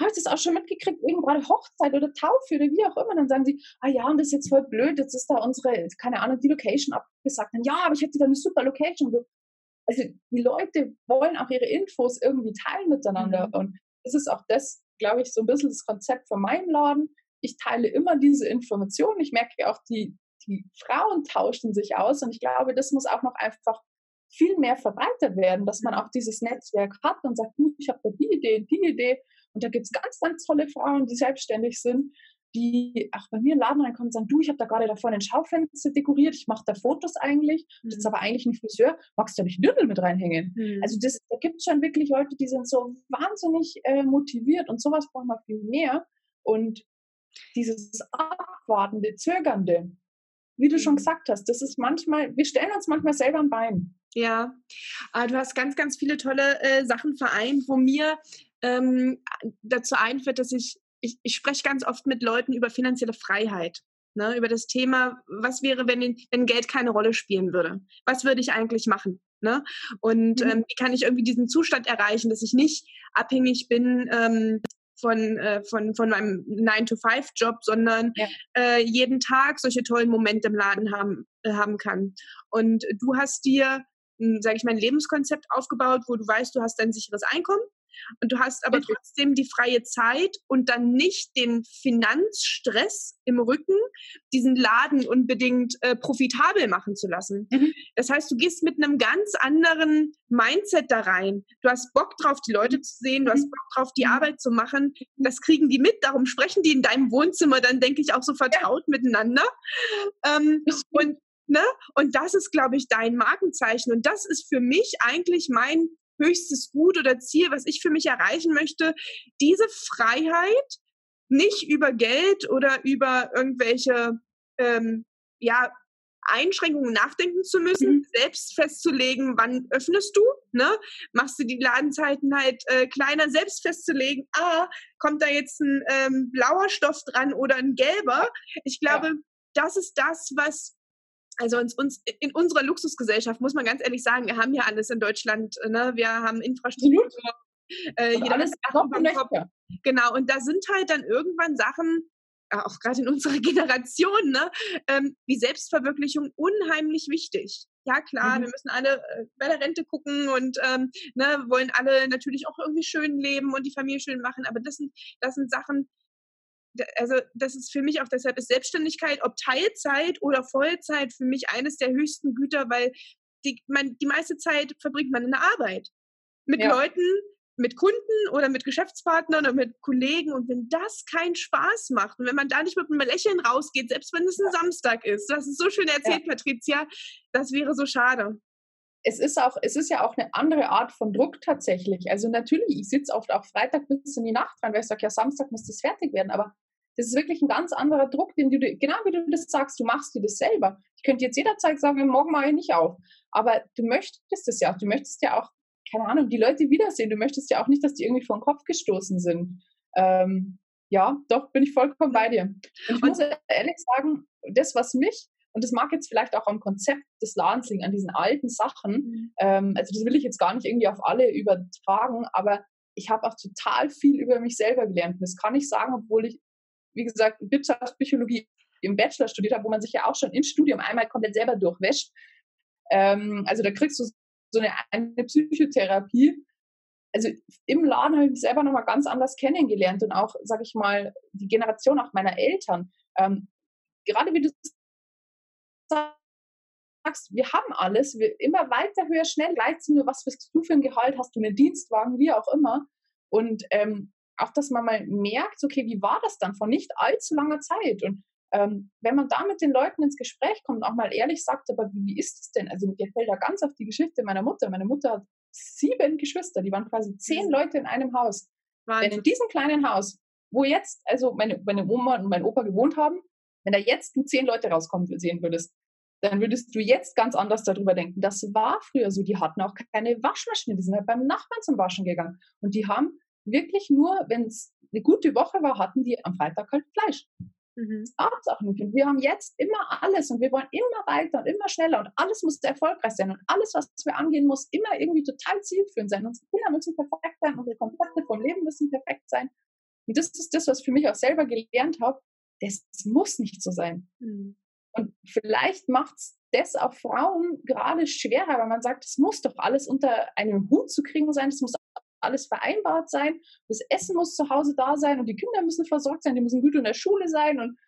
S2: habe ich das auch schon mitgekriegt, irgendwie gerade Hochzeit oder Taufe oder wie auch immer. Dann sagen sie, ah ja, und das ist jetzt voll blöd, jetzt ist da unsere, keine Ahnung, die Location abgesagt. Dann, ja, aber ich hätte da eine super Location. Also die Leute wollen auch ihre Infos irgendwie teilen miteinander. Mhm. Und das ist auch das, glaube ich, so ein bisschen das Konzept von meinem Laden. Ich teile immer diese Informationen. Ich merke auch, die, die Frauen tauschen sich aus. Und ich glaube, das muss auch noch einfach viel mehr verbreitet werden, dass man auch dieses Netzwerk hat und sagt, ich habe da die Idee, die Idee. Und da gibt es ganz, ganz tolle Frauen, die selbstständig sind, die auch bei mir im Laden reinkommen und sagen, du, ich habe da gerade da vorne ein Schaufenster dekoriert, ich mache da Fotos eigentlich, mhm. das ist aber eigentlich ein Friseur, magst du da nicht Dirndl mit reinhängen? Mhm. Also das, da gibt es schon wirklich Leute, die sind so wahnsinnig äh, motiviert und sowas brauchen wir viel mehr. Und dieses abwartende, zögernde, wie du schon mhm. gesagt hast, das ist manchmal, wir stellen uns manchmal selber ein Bein.
S1: Ja, ah, du hast ganz, ganz viele tolle äh, Sachen vereint, wo mir ähm, dazu einfällt, dass ich, ich, ich spreche ganz oft mit Leuten über finanzielle Freiheit. Ne, über das Thema, was wäre, wenn, wenn Geld keine Rolle spielen würde? Was würde ich eigentlich machen? Ne? Und mhm. ähm, wie kann ich irgendwie diesen Zustand erreichen, dass ich nicht abhängig bin ähm, von, äh, von, von meinem 9-to-5-Job, sondern ja. äh, jeden Tag solche tollen Momente im Laden haben, äh, haben kann. Und du hast dir, sage ich mal, ein Lebenskonzept aufgebaut, wo du weißt, du hast dein sicheres Einkommen, und du hast aber trotzdem die freie Zeit und dann nicht den Finanzstress im Rücken, diesen Laden unbedingt äh, profitabel machen zu lassen. Mhm. Das heißt, du gehst mit einem ganz anderen Mindset da rein. Du hast Bock drauf, die Leute zu sehen, du hast mhm. Bock drauf, die mhm. Arbeit zu machen. Das kriegen die mit, darum sprechen die in deinem Wohnzimmer dann, denke ich, auch so vertraut ja. miteinander. Ähm, und Ne? Und das ist, glaube ich, dein Markenzeichen. Und das ist für mich eigentlich mein höchstes Gut oder Ziel, was ich für mich erreichen möchte, diese Freiheit nicht über Geld oder über irgendwelche ähm, ja, Einschränkungen nachdenken zu müssen, mhm. selbst festzulegen, wann öffnest du, ne? Machst du die Ladenzeiten halt äh, kleiner, selbst festzulegen, ah, kommt da jetzt ein ähm, blauer Stoff dran oder ein gelber? Ich glaube, ja. das ist das, was also uns, uns, in unserer Luxusgesellschaft muss man ganz ehrlich sagen, wir haben ja alles in Deutschland. Ne? Wir haben Infrastruktur. Äh, jeder alles Genau, und da sind halt dann irgendwann Sachen, auch gerade in unserer Generation, ne, ähm, wie Selbstverwirklichung unheimlich wichtig. Ja, klar, mhm. wir müssen alle äh, bei der Rente gucken und ähm, ne, wollen alle natürlich auch irgendwie schön leben und die Familie schön machen. Aber das sind, das sind Sachen, also das ist für mich auch deshalb ist Selbstständigkeit, ob Teilzeit oder Vollzeit, für mich eines der höchsten Güter, weil die, man, die meiste Zeit verbringt man in der Arbeit. Mit ja. Leuten, mit Kunden oder mit Geschäftspartnern oder mit Kollegen. Und wenn das keinen Spaß macht und wenn man da nicht mit einem Lächeln rausgeht, selbst wenn es ein ja. Samstag ist, das ist so schön erzählt, ja. Patricia, das wäre so schade.
S2: Es ist, auch, es ist ja auch eine andere Art von Druck tatsächlich. Also natürlich, ich sitze oft auch Freitag bis in die Nacht dran, weil ich sage, ja, Samstag muss das fertig werden. Aber das ist wirklich ein ganz anderer Druck, den du, genau wie du das sagst, du machst dir das selber. Ich könnte jetzt jederzeit sagen, morgen mache ich nicht auf. Aber du möchtest es ja auch. Du möchtest ja auch keine Ahnung, die Leute wiedersehen. Du möchtest ja auch nicht, dass die irgendwie vor den Kopf gestoßen sind. Ähm, ja, doch, bin ich vollkommen bei dir. Und ich muss ehrlich sagen, das, was mich, und das mag jetzt vielleicht auch am Konzept des Ladens liegen, an diesen alten Sachen, mhm. ähm, also das will ich jetzt gar nicht irgendwie auf alle übertragen, aber ich habe auch total viel über mich selber gelernt. Und das kann ich sagen, obwohl ich, wie gesagt, Wirtschaftspsychologie im Bachelor studiert habe, wo man sich ja auch schon im Studium einmal komplett selber durchwäscht. Ähm, also da kriegst du so eine, eine Psychotherapie. Also im Laden habe ich mich selber nochmal ganz anders kennengelernt und auch, sage ich mal, die Generation auch meiner Eltern. Ähm, gerade wie du sagst, wir haben alles, wir immer weiter, höher, schnell, gleichzeitig nur, was bist du für ein Gehalt, hast du einen Dienstwagen, wie auch immer. Und ähm, auch, dass man mal merkt, okay, wie war das dann vor nicht allzu langer Zeit? Und ähm, wenn man da mit den Leuten ins Gespräch kommt und auch mal ehrlich sagt, aber wie, wie ist es denn? Also mir fällt da ganz auf die Geschichte meiner Mutter. Meine Mutter hat sieben Geschwister, die waren quasi zehn mhm. Leute in einem Haus. Wahnsinn. Wenn in diesem kleinen Haus, wo jetzt also meine, meine Oma und mein Opa gewohnt haben, wenn da jetzt du zehn Leute rauskommen sehen würdest, dann würdest du jetzt ganz anders darüber denken. Das war früher so. Die hatten auch keine Waschmaschine, die sind halt beim Nachbarn zum Waschen gegangen. Und die haben wirklich nur, wenn es eine gute Woche war, hatten die am Freitag halt Fleisch. Mhm. Es auch nicht. Und wir haben jetzt immer alles und wir wollen immer weiter und immer schneller und alles muss erfolgreich sein und alles, was wir angehen, muss immer irgendwie total zielführend sein. Unsere Kinder müssen perfekt sein, unsere Kontakte vom Leben müssen perfekt sein. Und das ist das, was ich für mich auch selber gelernt habe. Das muss nicht so sein. Mhm. Und vielleicht macht es das auch Frauen gerade schwerer, weil man sagt, es muss doch alles unter einem Hut zu kriegen sein, es muss alles vereinbart sein. Das Essen muss zu Hause da sein und die Kinder müssen versorgt sein, die müssen gut in der Schule sein und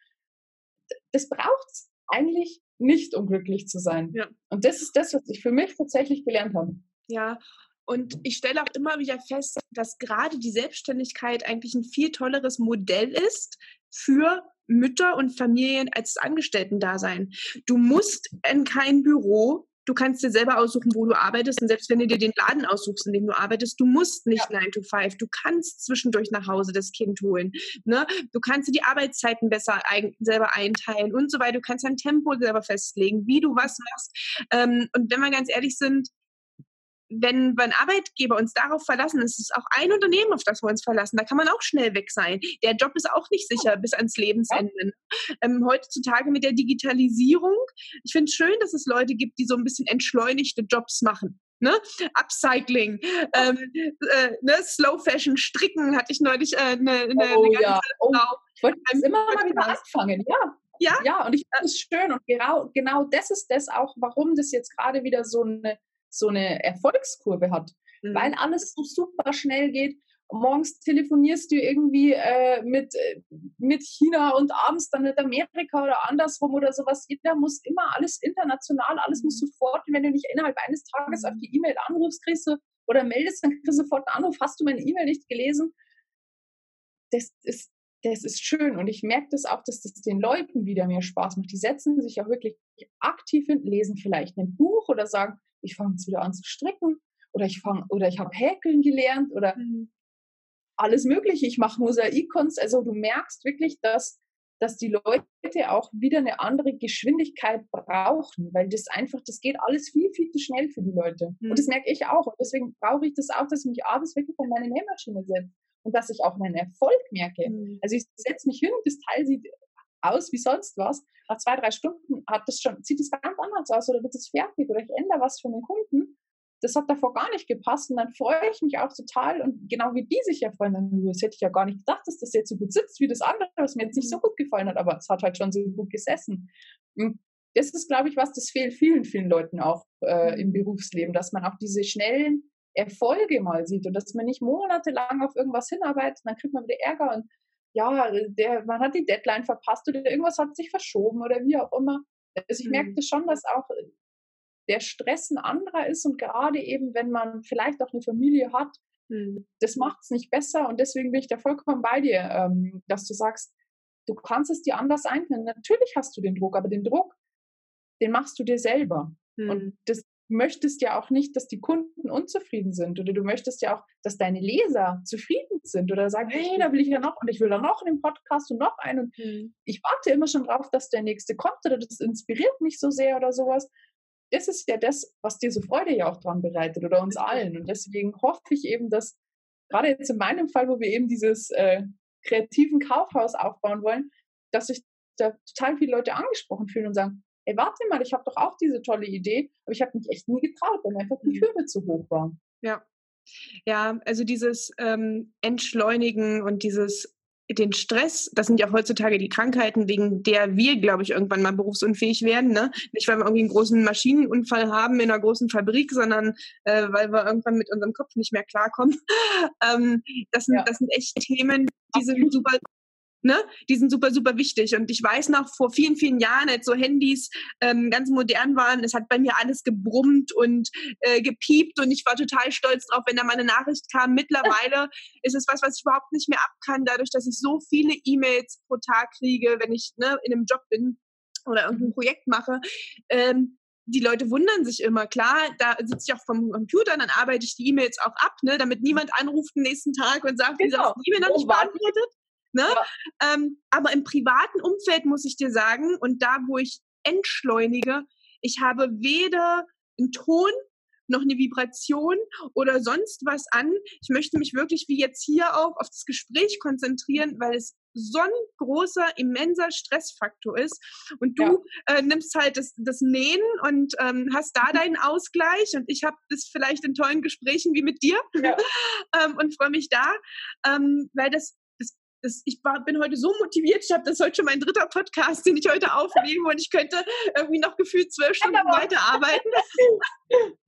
S2: das braucht es eigentlich nicht, um glücklich zu sein. Ja. Und das ist das, was ich für mich tatsächlich gelernt habe.
S1: Ja, und ich stelle auch immer wieder fest, dass gerade die Selbstständigkeit eigentlich ein viel tolleres Modell ist für Mütter und Familien als Angestellten-Dasein. Du musst in kein Büro, Du kannst dir selber aussuchen, wo du arbeitest. Und selbst wenn du dir den Laden aussuchst, in dem du arbeitest, du musst nicht ja. 9 to 5. Du kannst zwischendurch nach Hause das Kind holen. Ne? Du kannst dir die Arbeitszeiten besser ein, selber einteilen und so weiter. Du kannst dein Tempo selber festlegen, wie du was machst. Ähm, und wenn wir ganz ehrlich sind, wenn wir ein Arbeitgeber uns darauf verlassen, ist es auch ein Unternehmen, auf das wir uns verlassen. Da kann man auch schnell weg sein. Der Job ist auch nicht sicher bis ans Lebensende. Ähm, heutzutage mit der Digitalisierung, ich finde es schön, dass es Leute gibt, die so ein bisschen entschleunigte Jobs machen. Ne? Upcycling, ähm, äh, ne? Slow Fashion, Stricken hatte ich neulich äh, eine, ne,
S2: oh, ne ja. oh, Ich wollte das immer mal wieder anfangen, ja. Ja, ja und ich finde es schön und genau, genau das ist das auch, warum das jetzt gerade wieder so eine so eine Erfolgskurve hat, mhm. weil alles so super schnell geht. Morgens telefonierst du irgendwie äh, mit, äh, mit China und abends dann mit Amerika oder andersrum oder sowas. Jeder muss immer alles international, alles muss mhm. sofort, wenn du nicht innerhalb eines Tages auf mhm. die E-Mail anrufst, kriegst du oder meldest, dann kriegst du sofort einen Anruf, hast du meine E-Mail nicht gelesen? Das ist, das ist schön und ich merke das auch, dass das den Leuten wieder mehr Spaß macht. Die setzen sich auch wirklich aktiv hin, lesen vielleicht ein Buch oder sagen, ich fange jetzt wieder an zu stricken oder ich fange oder ich habe Häkeln gelernt oder mhm. alles Mögliche. Ich mache Mosaikkunst. Also du merkst wirklich, dass dass die Leute auch wieder eine andere Geschwindigkeit brauchen, weil das einfach, das geht alles viel, viel zu schnell für die Leute. Mhm. Und das merke ich auch. Und deswegen brauche ich das auch, dass ich mich abends wirklich an meine Nähmaschine setze und dass ich auch meinen Erfolg merke. Mhm. Also ich setze mich hin und das Teil sieht aus wie sonst was. Nach zwei, drei Stunden hat das schon, sieht es ganz anders aus oder wird es fertig oder ich ändere was für einen Kunden. das hat davor gar nicht gepasst und dann freue ich mich auch total und genau wie die sich ja freuen, dann, das hätte ich ja gar nicht gedacht, dass das jetzt so gut sitzt wie das andere, was mir jetzt nicht so mhm. gut gefallen hat, aber es hat halt schon so gut gesessen. Und das ist, glaube ich, was, das fehlt vielen, vielen Leuten auch äh, im mhm. Berufsleben, dass man auch diese schnellen Erfolge mal sieht und dass man nicht monatelang auf irgendwas hinarbeitet, dann kriegt man wieder Ärger und ja, der, man hat die Deadline verpasst oder irgendwas hat sich verschoben oder wie auch immer. Also ich mhm. merkte schon, dass auch der Stress ein anderer ist und gerade eben, wenn man vielleicht auch eine Familie hat, mhm. das macht es nicht besser und deswegen bin ich da vollkommen bei dir, ähm, dass du sagst, du kannst es dir anders einplanen. Natürlich hast du den Druck, aber den Druck, den machst du dir selber. Mhm. Und das möchtest ja auch nicht, dass die Kunden unzufrieden sind oder du möchtest ja auch, dass deine Leser zufrieden sind oder sagen, hey, da will ich ja noch und ich will da noch einen Podcast und noch einen und mhm. ich warte immer schon drauf, dass der nächste kommt oder das inspiriert mich so sehr oder sowas. Das ist ja das, was dir so Freude ja auch dran bereitet oder uns allen und deswegen hoffe ich eben, dass gerade jetzt in meinem Fall, wo wir eben dieses äh, kreativen Kaufhaus aufbauen wollen, dass sich da total viele Leute angesprochen fühlen und sagen, ey, warte mal, ich habe doch auch diese tolle Idee, aber ich habe mich echt nie getraut, weil einfach die mhm. Hürde zu hoch war.
S1: Ja. Ja, also dieses ähm, Entschleunigen und dieses den Stress, das sind ja heutzutage die Krankheiten, wegen der wir, glaube ich, irgendwann mal berufsunfähig werden. Ne? Nicht, weil wir irgendwie einen großen Maschinenunfall haben in einer großen Fabrik, sondern äh, weil wir irgendwann mit unserem Kopf nicht mehr klarkommen. ähm, das, sind, ja. das sind echt Themen, die sind super Ne? Die sind super, super wichtig. Und ich weiß noch, vor vielen, vielen Jahren, als so Handys ähm, ganz modern waren, es hat bei mir alles gebrummt und äh, gepiept und ich war total stolz drauf, wenn da mal eine Nachricht kam. Mittlerweile ist es was, was ich überhaupt nicht mehr abkann, dadurch, dass ich so viele E-Mails pro Tag kriege, wenn ich ne, in einem Job bin oder irgendein Projekt mache. Ähm, die Leute wundern sich immer, klar, da sitze ich auch vom Computer, dann arbeite ich die E-Mails auch ab, ne, damit niemand anruft den nächsten Tag und sagt, genau. diese E-Mail noch nicht beantwortet. Ne? Ja. Ähm, aber im privaten Umfeld muss ich dir sagen, und da, wo ich entschleunige, ich habe weder einen Ton noch eine Vibration oder sonst was an. Ich möchte mich wirklich wie jetzt hier auch auf das Gespräch konzentrieren, weil es so ein großer, immenser Stressfaktor ist. Und du ja. äh, nimmst halt das, das Nähen und ähm, hast da mhm. deinen Ausgleich und ich habe das vielleicht in tollen Gesprächen wie mit dir ja. ähm, und freue mich da, ähm, weil das das, ich war, bin heute so motiviert. Ich habe das heute schon mein dritter Podcast, den ich heute aufnehme und ich könnte irgendwie noch gefühlt zwölf Stunden weiterarbeiten.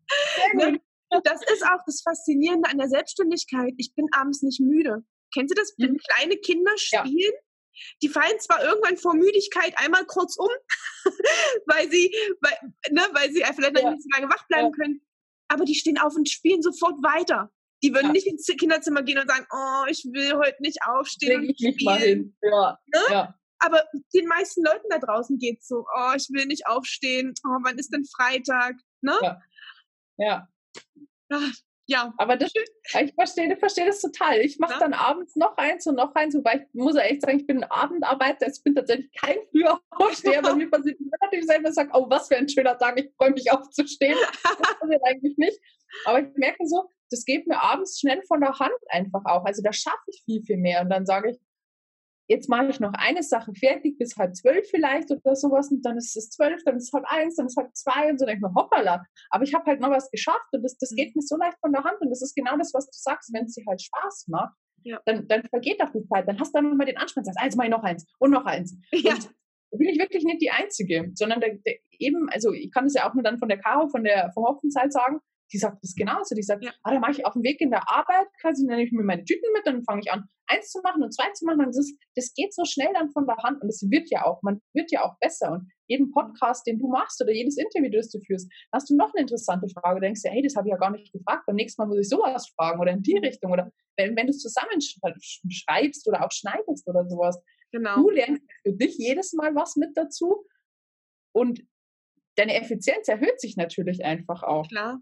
S1: ne? Das ist auch das Faszinierende an der Selbstständigkeit. Ich bin abends nicht müde. Kennen Sie das, wenn mhm. kleine Kinder spielen? Ja. Die fallen zwar irgendwann vor Müdigkeit einmal kurz um, weil sie, weil, ne, weil sie vielleicht ja. nicht so lange wach bleiben ja. können, aber die stehen auf und spielen sofort weiter. Die würden ja. nicht ins Kinderzimmer gehen und sagen, oh, ich will heute nicht aufstehen.
S2: Leg ich mich mal hin. Ja.
S1: Ne? ja. Aber den meisten Leuten da draußen geht es so, oh, ich will nicht aufstehen, oh, wann ist denn Freitag? Ne?
S2: Ja. Ja. Ach, ja. Aber das, ich verstehe, ich verstehe das total. Ich mache ja. dann abends noch eins und noch eins, wobei ich muss ja echt sagen, ich bin ein Abendarbeiter, ich bin tatsächlich kein früher Aufsteher. Bei mir passiert relativ selber sagt, oh, was für ein schöner Tag, ich freue mich aufzustehen. Das passiert eigentlich nicht. Aber ich merke so, das geht mir abends schnell von der Hand einfach auch. Also da schaffe ich viel, viel mehr. Und dann sage ich, jetzt mache ich noch eine Sache fertig bis halb zwölf vielleicht oder sowas und dann ist es zwölf, dann ist es halb eins, dann ist es halb zwei und so denke ich mir, hoppala. Aber ich habe halt noch was geschafft und das, das mhm. geht mir so leicht von der Hand und das ist genau das, was du sagst, wenn es dir halt Spaß macht, ja. dann, dann vergeht auch die Zeit, dann hast du dann nochmal den Anspruch, sagst, also mache ich noch eins und noch eins. Ja. Und da bin ich wirklich nicht die Einzige, sondern der, der eben, also ich kann es ja auch nur dann von der Caro, von der vom Hoffenzeit sagen, die sagt das genauso. Die sagt, ja. ah, da mache ich auf dem Weg in der Arbeit, quasi nehme ich mir meine Tüten mit, dann fange ich an, eins zu machen und zwei zu machen. Und das, ist, das geht so schnell dann von der Hand und es wird ja auch, man wird ja auch besser. Und jeden Podcast, den du machst oder jedes Interview, das du führst, hast du noch eine interessante Frage. Du denkst ja, hey, das habe ich ja gar nicht gefragt. Beim nächsten Mal muss ich sowas fragen oder in die mhm. Richtung. Oder wenn, wenn du es zusammenschreibst oder auch schneidest oder sowas. Genau. Du lernst für dich jedes Mal was mit dazu. Und deine Effizienz erhöht sich natürlich einfach auch.
S1: Klar.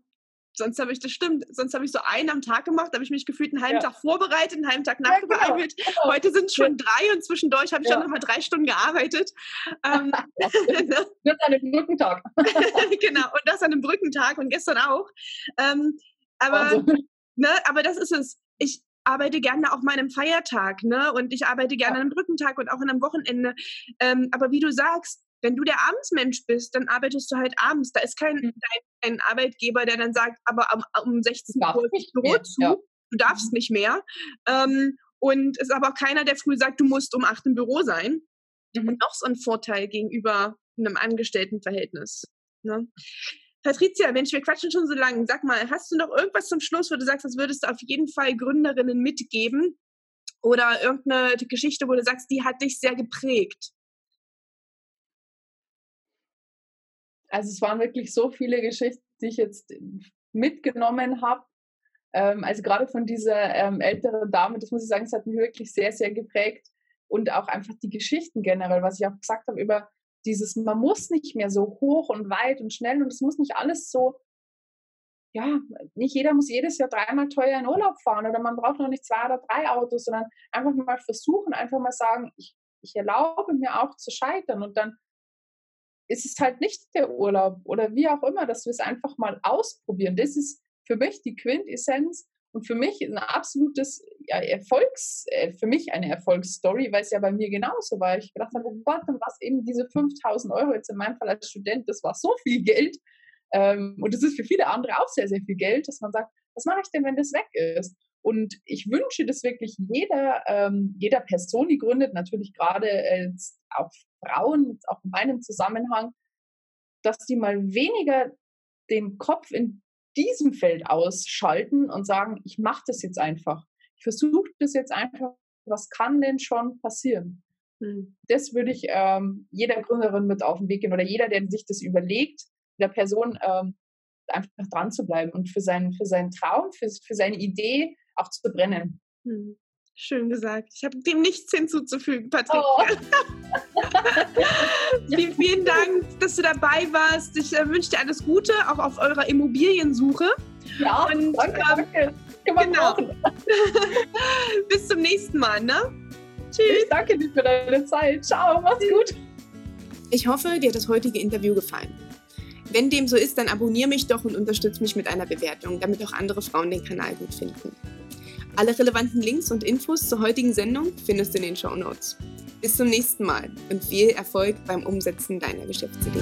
S1: Sonst habe ich, das stimmt, sonst habe ich so einen am Tag gemacht, habe ich mich gefühlt einen halben ja. Tag vorbereitet, einen halben Tag nachbearbeitet. Ja, genau, genau. Heute sind es schon ja. drei und zwischendurch habe ich dann noch mal drei Stunden gearbeitet.
S2: Ähm, das an einem Brückentag.
S1: genau, und das an einem Brückentag und gestern auch. Ähm, aber, also. ne, aber das ist es. Ich arbeite gerne auch mal an einem Feiertag, ne? Und ich arbeite gerne an einem Brückentag und auch an einem Wochenende. Ähm, aber wie du sagst, wenn du der Abendsmensch bist, dann arbeitest du halt abends. Da ist kein, mhm. dein, Arbeitgeber, der dann sagt, aber um, um 16 Uhr ist Büro mehr, zu, ja. du darfst mhm. nicht mehr. Ähm, und es ist aber auch keiner, der früh sagt, du musst um 8 im Büro sein. Mhm. Und noch so ein Vorteil gegenüber einem Angestelltenverhältnis. Ne? Patricia, Mensch, wir quatschen schon so lange. Sag mal, hast du noch irgendwas zum Schluss, wo du sagst, das würdest du auf jeden Fall Gründerinnen mitgeben? Oder irgendeine Geschichte, wo du sagst, die hat dich sehr geprägt?
S2: Also es waren wirklich so viele Geschichten, die ich jetzt mitgenommen habe. Ähm, also gerade von dieser ähm, älteren Dame, das muss ich sagen, es hat mich wirklich sehr, sehr geprägt. Und auch einfach die Geschichten generell, was ich auch gesagt habe über dieses, man muss nicht mehr so hoch und weit und schnell und es muss nicht alles so, ja, nicht jeder muss jedes Jahr dreimal teuer in Urlaub fahren oder man braucht noch nicht zwei oder drei Autos, sondern einfach mal versuchen, einfach mal sagen, ich, ich erlaube mir auch zu scheitern und dann ist es halt nicht der Urlaub oder wie auch immer, dass wir es einfach mal ausprobieren. Das ist für mich die Quintessenz und für mich ein absolutes ja, Erfolgs, äh, für mich eine Erfolgsstory, weil es ja bei mir genauso war. Ich gedacht habe, oh Gott, was eben diese 5000 Euro jetzt in meinem Fall als Student, das war so viel Geld. Ähm, und das ist für viele andere auch sehr, sehr viel Geld, dass man sagt, was mache ich denn, wenn das weg ist? Und ich wünsche das wirklich jeder, ähm, jeder Person, die gründet, natürlich gerade äh, auch Frauen, auch in meinem Zusammenhang, dass die mal weniger den Kopf in diesem Feld ausschalten und sagen, ich mache das jetzt einfach. Ich versuche das jetzt einfach. Was kann denn schon passieren? Hm. Das würde ich ähm, jeder Gründerin mit auf den Weg gehen oder jeder, der sich das überlegt, der Person ähm, einfach dran zu bleiben und für seinen, für seinen Traum, für, für seine Idee auch zu brennen.
S1: Hm. Schön gesagt. Ich habe dem nichts hinzuzufügen, Patrick. Oh. vielen, vielen Dank, dass du dabei warst. Ich äh, wünsche dir alles Gute, auch auf eurer Immobiliensuche.
S2: Ja, Und, danke, ähm, danke. Genau.
S1: Bis zum nächsten Mal, ne?
S2: Tschüss. Ich danke dir für deine Zeit. Ciao, mach's gut.
S1: Ich hoffe, dir hat das heutige Interview gefallen. Wenn dem so ist, dann abonniere mich doch und unterstütze mich mit einer Bewertung, damit auch andere Frauen den Kanal gut finden. Alle relevanten Links und Infos zur heutigen Sendung findest du in den Show Notes. Bis zum nächsten Mal und viel Erfolg beim Umsetzen deiner Geschäftsidee.